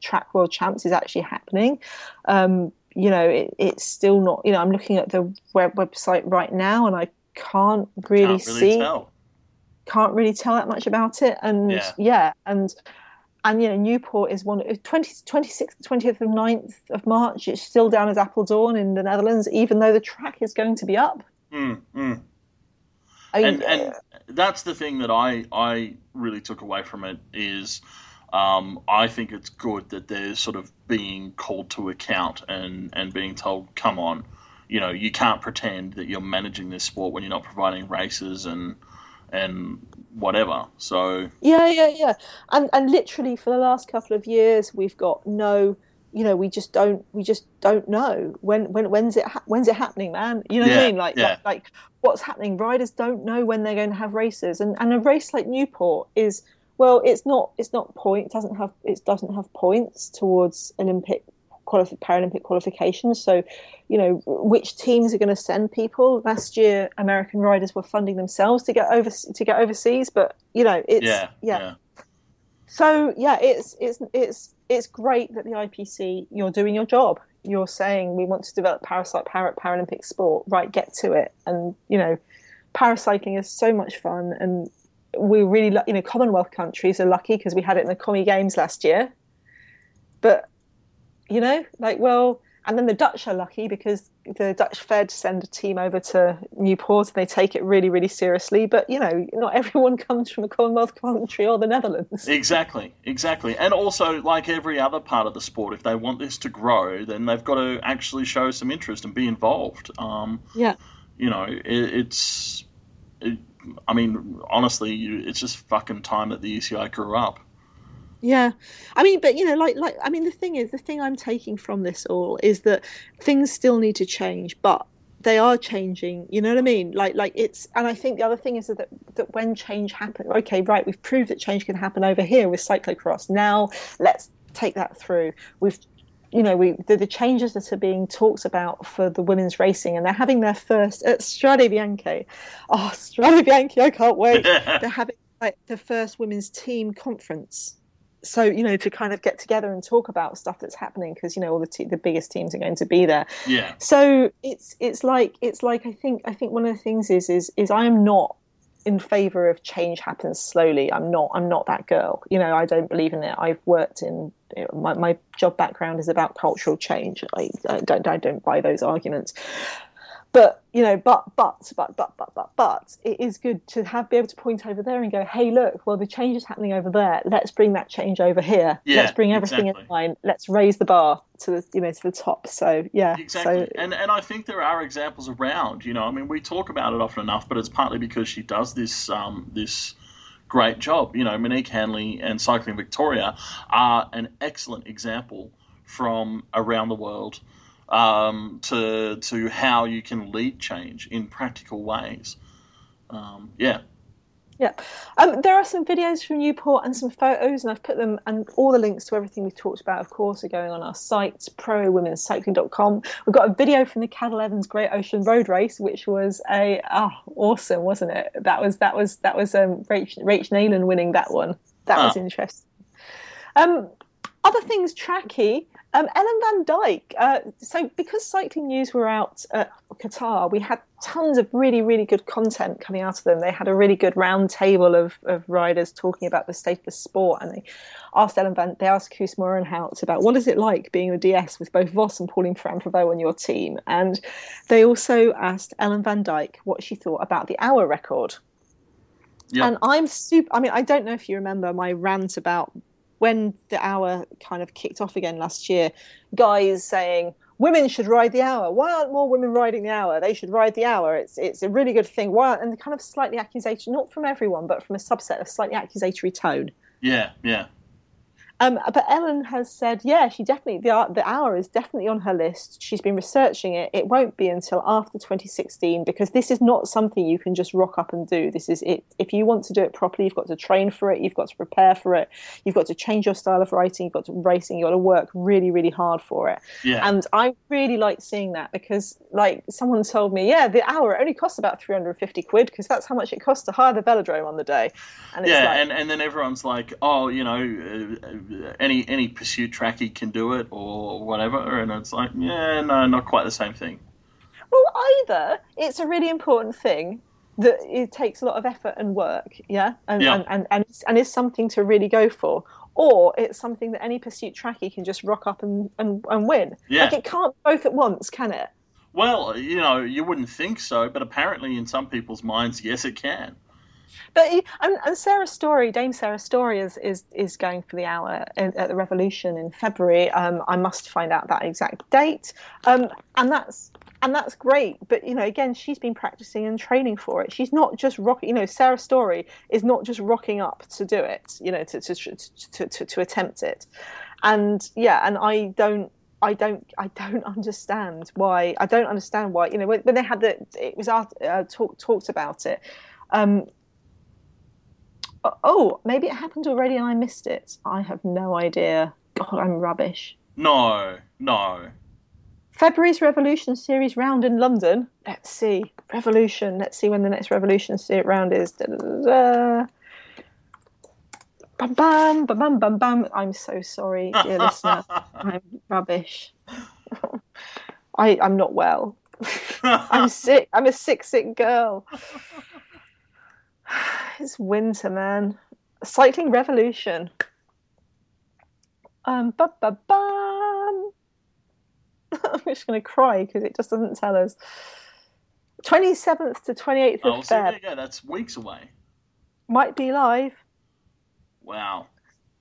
[SPEAKER 2] track world champs is actually happening? Um, you know, it, it's still not. You know, I'm looking at the web website right now, and I can't really,
[SPEAKER 1] can't really
[SPEAKER 2] see.
[SPEAKER 1] Tell.
[SPEAKER 2] Can't really tell that much about it, and
[SPEAKER 1] yeah,
[SPEAKER 2] yeah and and you know Newport is one 20, 26th 20th of 9th of March it's still down as Apeldoorn in the Netherlands even though the track is going to be up
[SPEAKER 1] mm, mm. I mean, and, and that's the thing that I I really took away from it is um, I think it's good that they're sort of being called to account and and being told come on you know you can't pretend that you're managing this sport when you're not providing races and and whatever. So
[SPEAKER 2] yeah, yeah, yeah, and and literally for the last couple of years, we've got no, you know, we just don't, we just don't know when when when's it ha- when's it happening, man. You know
[SPEAKER 1] yeah,
[SPEAKER 2] what I mean? Like,
[SPEAKER 1] yeah.
[SPEAKER 2] like like what's happening. Riders don't know when they're going to have races, and and a race like Newport is well, it's not it's not point. It doesn't have it doesn't have points towards Olympic qualif- Paralympic qualifications. So, you know, which teams are going to send people? Last year, American riders were funding themselves to get over to get overseas, but you know, it's
[SPEAKER 1] yeah,
[SPEAKER 2] yeah.
[SPEAKER 1] yeah.
[SPEAKER 2] So yeah, it's it's it's it's great that the IPC you're doing your job. You're saying we want to develop parasite para, Paralympic sport. Right, get to it. And you know, paracycling is so much fun, and we really you know Commonwealth countries are lucky because we had it in the Commie Games last year. But you know, like well, and then the Dutch are lucky because the Dutch Fed send a team over to Newport and they take it really, really seriously. But you know, not <laughs> everyone comes from a Commonwealth country or the Netherlands.
[SPEAKER 1] Exactly, exactly. And also, like every other part of the sport, if they want this to grow, then they've got to actually show some interest and be involved. Um,
[SPEAKER 2] yeah.
[SPEAKER 1] You know, it, it's. It, I mean, honestly, it's just fucking time that the UCI grew up.
[SPEAKER 2] Yeah, I mean, but you know, like, like, I mean, the thing is, the thing I'm taking from this all is that things still need to change, but they are changing. You know what I mean? Like, like it's, and I think the other thing is that that when change happens, okay, right, we've proved that change can happen over here with cyclocross. Now let's take that through. We've you know, we the, the, changes that are being talked about for the women's racing, and they're having their first at Strade Bianche. Oh, Strade Bianche! I can't wait. <laughs> they're having like the first women's team conference so you know to kind of get together and talk about stuff that's happening because you know all the te- the biggest teams are going to be there.
[SPEAKER 1] Yeah.
[SPEAKER 2] So it's it's like it's like i think i think one of the things is is is i am not in favor of change happens slowly. I'm not i'm not that girl. You know i don't believe in it. I've worked in my, my job background is about cultural change. I, I don't i don't buy those arguments but you know, but but but but but but but it is good to have be able to point over there and go, hey, look, well the change is happening over there. Let's bring that change over here.
[SPEAKER 1] Yeah,
[SPEAKER 2] Let's bring everything
[SPEAKER 1] exactly.
[SPEAKER 2] in line. Let's raise the bar to the you know to the top. So yeah,
[SPEAKER 1] exactly.
[SPEAKER 2] So,
[SPEAKER 1] and and I think there are examples around. You know, I mean, we talk about it often enough, but it's partly because she does this um this great job. You know, Monique Hanley and Cycling Victoria are an excellent example from around the world um, to to how you can lead change in practical ways. Um, yeah.
[SPEAKER 2] Yeah, um, there are some videos from Newport and some photos, and I've put them and all the links to everything we've talked about, of course, are going on our site, prowomencycling.com. We've got a video from the Cadel Evans Great Ocean Road Race, which was a oh, awesome, wasn't it? That was that was that was um, Rach, Rach Neylan winning that one. That was interesting. Um, other things tracky. Um, Ellen van Dijk. Uh, so, because Cycling News were out at Qatar, we had tons of really, really good content coming out of them. They had a really good round table of, of riders talking about the state of the sport, and they asked Ellen Van, they asked Koos Moerenhout about what is it like being a DS with both Vos and Pauline Ferrand Prévot on your team, and they also asked Ellen van Dijk what she thought about the hour record. Yep. And I'm super. I mean, I don't know if you remember my rant about when the hour kind of kicked off again last year, guys saying women should ride the hour. Why aren't more women riding the hour? They should ride the hour. It's it's a really good thing. Why? And the kind of slightly accusation, not from everyone, but from a subset, of slightly accusatory tone.
[SPEAKER 1] Yeah, yeah.
[SPEAKER 2] Um, but Ellen has said, yeah, she definitely the the hour is definitely on her list. She's been researching it. It won't be until after 2016 because this is not something you can just rock up and do. This is it. If you want to do it properly, you've got to train for it. You've got to prepare for it. You've got to change your style of writing. You've got to racing. You've got to work really, really hard for it.
[SPEAKER 1] Yeah.
[SPEAKER 2] And I really like seeing that because, like, someone told me, yeah, the hour only costs about 350 quid because that's how much it costs to hire the velodrome on the day.
[SPEAKER 1] And yeah, like, and and then everyone's like, oh, you know. Uh, any any pursuit tracky can do it or whatever, and it's like, yeah, no, not quite the same thing.
[SPEAKER 2] Well, either it's a really important thing that it takes a lot of effort and work, yeah, and
[SPEAKER 1] yeah.
[SPEAKER 2] and, and, and, and is something to really go for, or it's something that any pursuit tracky can just rock up and, and, and win.
[SPEAKER 1] Yeah.
[SPEAKER 2] Like it can't both at once, can it?
[SPEAKER 1] Well, you know, you wouldn't think so, but apparently in some people's minds, yes, it can.
[SPEAKER 2] But and, and Sarah Storey, Dame Sarah Storey, is is, is going for the hour at the Revolution in February. Um, I must find out that exact date, um, and that's and that's great. But you know, again, she's been practicing and training for it. She's not just rocking. You know, Sarah Storey is not just rocking up to do it. You know, to to to to, to attempt it. And yeah, and I don't I don't I don't <laughs> understand why I don't understand why you know when, when they had the it was uh, talk, talked about it um, Oh, oh, maybe it happened already and I missed it. I have no idea. God, I'm rubbish.
[SPEAKER 1] No, no.
[SPEAKER 2] February's Revolution series round in London. Let's see. Revolution. Let's see when the next Revolution series round is. Da, da, da, bam, bam, bam, bam, bam, bam. I'm so sorry, dear listener. <laughs> I'm rubbish. <laughs> I, I'm not well. <laughs> I'm sick. I'm a sick, sick girl. It's winter, man. Cycling revolution. Um, ba ba bam. <laughs> I'm just going to cry because it just doesn't tell us. 27th to 28th of oh,
[SPEAKER 1] so Feb. Yeah, that's weeks away.
[SPEAKER 2] Might be live.
[SPEAKER 1] Wow.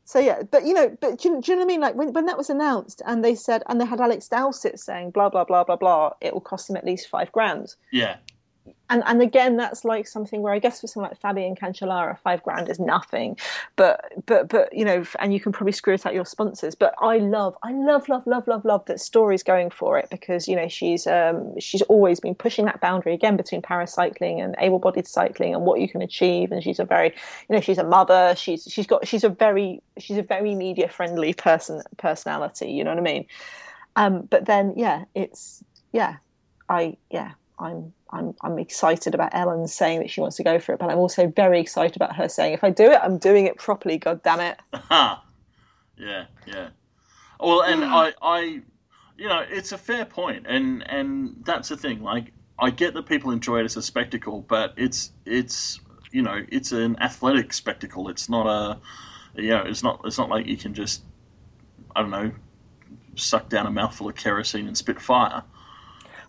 [SPEAKER 2] So yeah, but you know, but do you, do you know what I mean? Like when, when that was announced, and they said, and they had Alex Dowsett saying, blah blah blah blah blah, it will cost him at least five grand.
[SPEAKER 1] Yeah
[SPEAKER 2] and and again that's like something where I guess for someone like Fabian Cancellara five grand is nothing. But but but you know and you can probably screw it out your sponsors. But I love I love love love love love that Storey's going for it because you know she's um she's always been pushing that boundary again between paracycling and able-bodied cycling and what you can achieve. And she's a very you know she's a mother. She's she's got she's a very she's a very media friendly person personality you know what I mean? Um but then yeah it's yeah I yeah I'm I'm I'm excited about Ellen saying that she wants to go for it, but I'm also very excited about her saying, if I do it, I'm doing it properly. God damn it! <laughs>
[SPEAKER 1] yeah, yeah. Well, and <sighs> I, I, you know, it's a fair point, and and that's the thing. Like, I get that people enjoy it as a spectacle, but it's it's you know, it's an athletic spectacle. It's not a, you know, it's not it's not like you can just, I don't know, suck down a mouthful of kerosene and spit fire.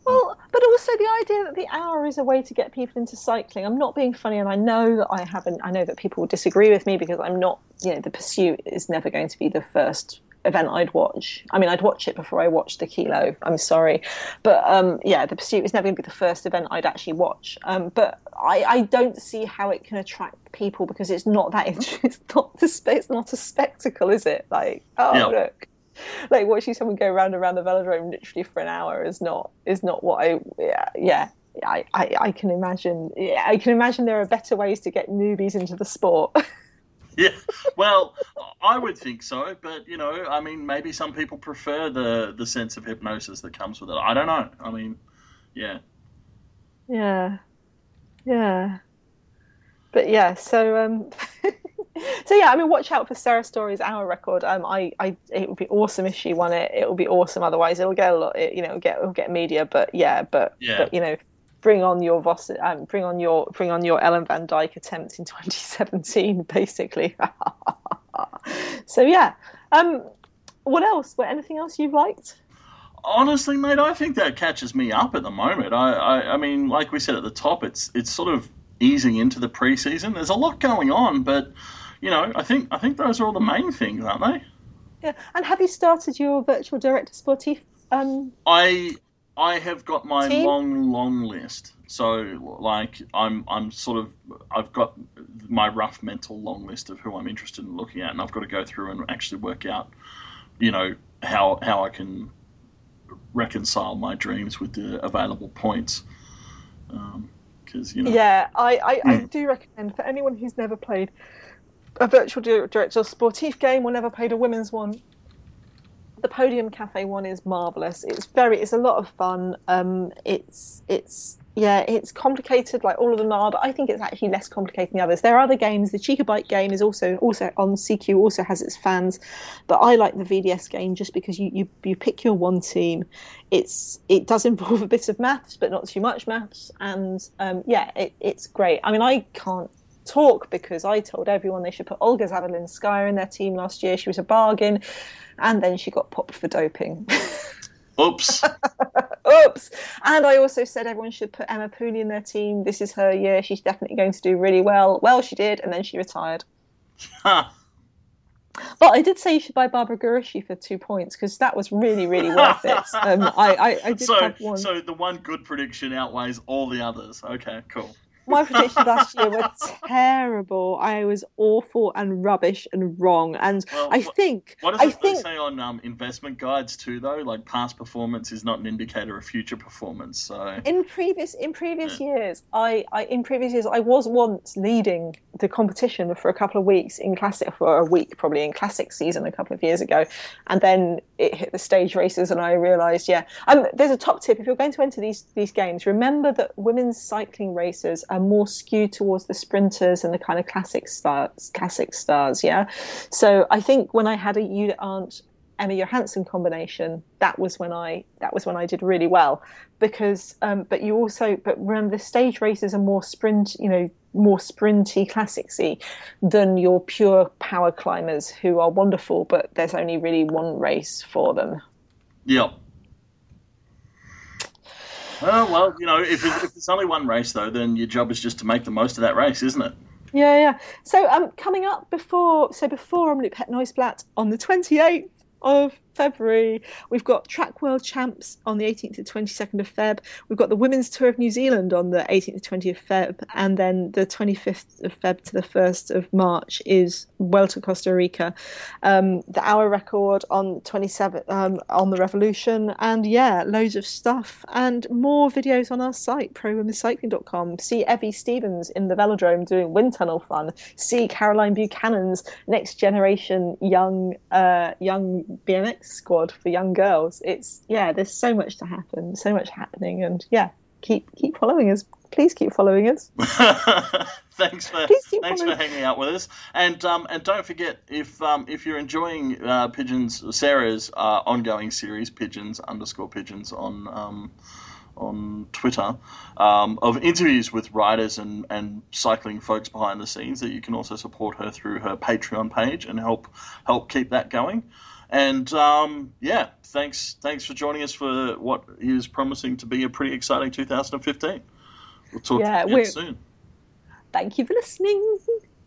[SPEAKER 2] Well, but also the idea that the hour is a way to get people into cycling. I'm not being funny, and I know that I haven't. I know that people will disagree with me because I'm not. You know, the pursuit is never going to be the first event I'd watch. I mean, I'd watch it before I watched the kilo. I'm sorry, but um, yeah, the pursuit is never going to be the first event I'd actually watch. Um, but I, I, don't see how it can attract people because it's not that. <laughs> It's not. It's not a spectacle, is it? Like, oh look, <laughs> like watching someone go round and round the velodrome literally for an hour is not is not what I yeah, yeah I, I, I can imagine. yeah, I can imagine there are better ways to get newbies into the sport. <laughs>
[SPEAKER 1] yeah, well, I would think so, but you know, I mean, maybe some people prefer the the sense of hypnosis that comes with it. I don't know. I mean, yeah,
[SPEAKER 2] yeah, yeah, but yeah. So, um, <laughs> so yeah, I mean, watch out for Sarah Storey's hour record. Um, I, I, it would be awesome if she won it. It would be awesome. Otherwise, it'll get a lot. It, You know, it'll get it'll get media. But yeah, but
[SPEAKER 1] Yeah.
[SPEAKER 2] but you know, bring on your Vos, um, bring on your bring on your Ellen van Dijk attempt in <laughs> 2017, basically. <laughs> so yeah. Um, what else? What anything else you've liked?
[SPEAKER 1] honestly, mate, I think that catches me up at the moment. I, I, I mean, like we said at the top, it's it's sort of easing into the preseason. There's a lot going on, but you know, I think I think those are all the main things, aren't they?
[SPEAKER 2] Yeah. And have you started your virtual director sportif? Um,
[SPEAKER 1] I I have got my
[SPEAKER 2] Team?
[SPEAKER 1] long, long list. So like I'm I'm sort of I've got my rough mental long list of who I'm interested in looking at, and I've got to go through and actually work out, you know, how how I can reconcile my dreams with the available points. Because you know,
[SPEAKER 2] Yeah, I, I, I
[SPEAKER 1] Hmm.
[SPEAKER 2] do recommend for anyone who's never played a virtual director sportif game or never played a women's one. The Podium Cafe one is marvelous. It's very, it's a lot of fun. Um, it's, it's, yeah, it's complicated like all of them are, but I think it's actually less complicated than the others. There are other games. The Chica Bike game is also also on CQ, also has its fans, but I like the VDS game just because you you, you pick your one team. It's it does involve <laughs> a bit of maths, but not too much maths, and um, yeah, it, it's great. I mean, I can't talk because I told everyone they should put Olga Zabelinskaya in their team last year. She was a bargain, and then she got popped for doping.
[SPEAKER 1] oops. <laughs>
[SPEAKER 2] Oops! And I also said everyone should put Emma Pooley in their team. This is her year. She's definitely going to do really well. Well, she did, and then she retired.
[SPEAKER 1] Huh.
[SPEAKER 2] But I did say you should buy Barbara Guarischi for two points because that was really, really worth it. <laughs> Um, I, I, I did
[SPEAKER 1] so
[SPEAKER 2] have one.
[SPEAKER 1] so the one good prediction outweighs all the others. Okay, cool.
[SPEAKER 2] My predictions last year were terrible. I was awful and rubbish and wrong. And
[SPEAKER 1] Well,
[SPEAKER 2] I think,
[SPEAKER 1] What does
[SPEAKER 2] I
[SPEAKER 1] it
[SPEAKER 2] think,
[SPEAKER 1] say on um, investment guides too, though? Like past performance is not an indicator of future performance. So
[SPEAKER 2] in previous in previous years, I, I in previous years I was once leading the competition for a couple of weeks in classic for a week probably in classic season a couple of years ago, and then it hit the stage races and I realised yeah. Um, there's a top tip if you're going to enter these these games. Remember that women's cycling races are more skewed towards the sprinters and the kind of classic stars. Classic stars, yeah. So I think when I had a Judith Arndt Emma Johansson combination, that was when I that was when I did really well because um, but you also but remember the stage races are more sprint you know more sprinty classicsy than your pure power climbers who are wonderful but there's only really one race for them.
[SPEAKER 1] Yep. Oh, well, you know, if, if it's only one race, though, then your job is just to make the most of that race, isn't it?
[SPEAKER 2] Yeah, yeah. So um, coming up before so before Omloop Het Nieuwsblad on the 28th of February, we've got Track World Champs on the 18th to 22nd of Feb. We've got the Women's Tour of New Zealand on the 18th to 20th of Feb, and then the 25th of Feb to the 1st of March is Vuelta Costa Rica. Um, the hour record on 27th um, on the Revolution, and yeah, loads of stuff and more videos on our site prowomenscycling.com. See Evie Stevens in the velodrome doing wind tunnel fun. See Caroline Buchanan's next generation young uh, young BMX squad for young girls. It's yeah, there's so much to happen, so much happening, and yeah, keep keep following us. Please keep following us. <laughs>
[SPEAKER 1] thanks for thanks for hanging out with us, and um, and don't forget if um, if you're enjoying uh, Pigeons Sarah's uh, ongoing series Pigeons underscore Pigeons on um, on Twitter um, of interviews with riders and, and cycling folks behind the scenes that you can also support her through her Patreon page and help help keep that going. And um, yeah, thanks thanks for joining us for what is promising to be a pretty exciting 2015. We'll talk
[SPEAKER 2] Yeah,
[SPEAKER 1] to you soon.
[SPEAKER 2] Thank you for listening.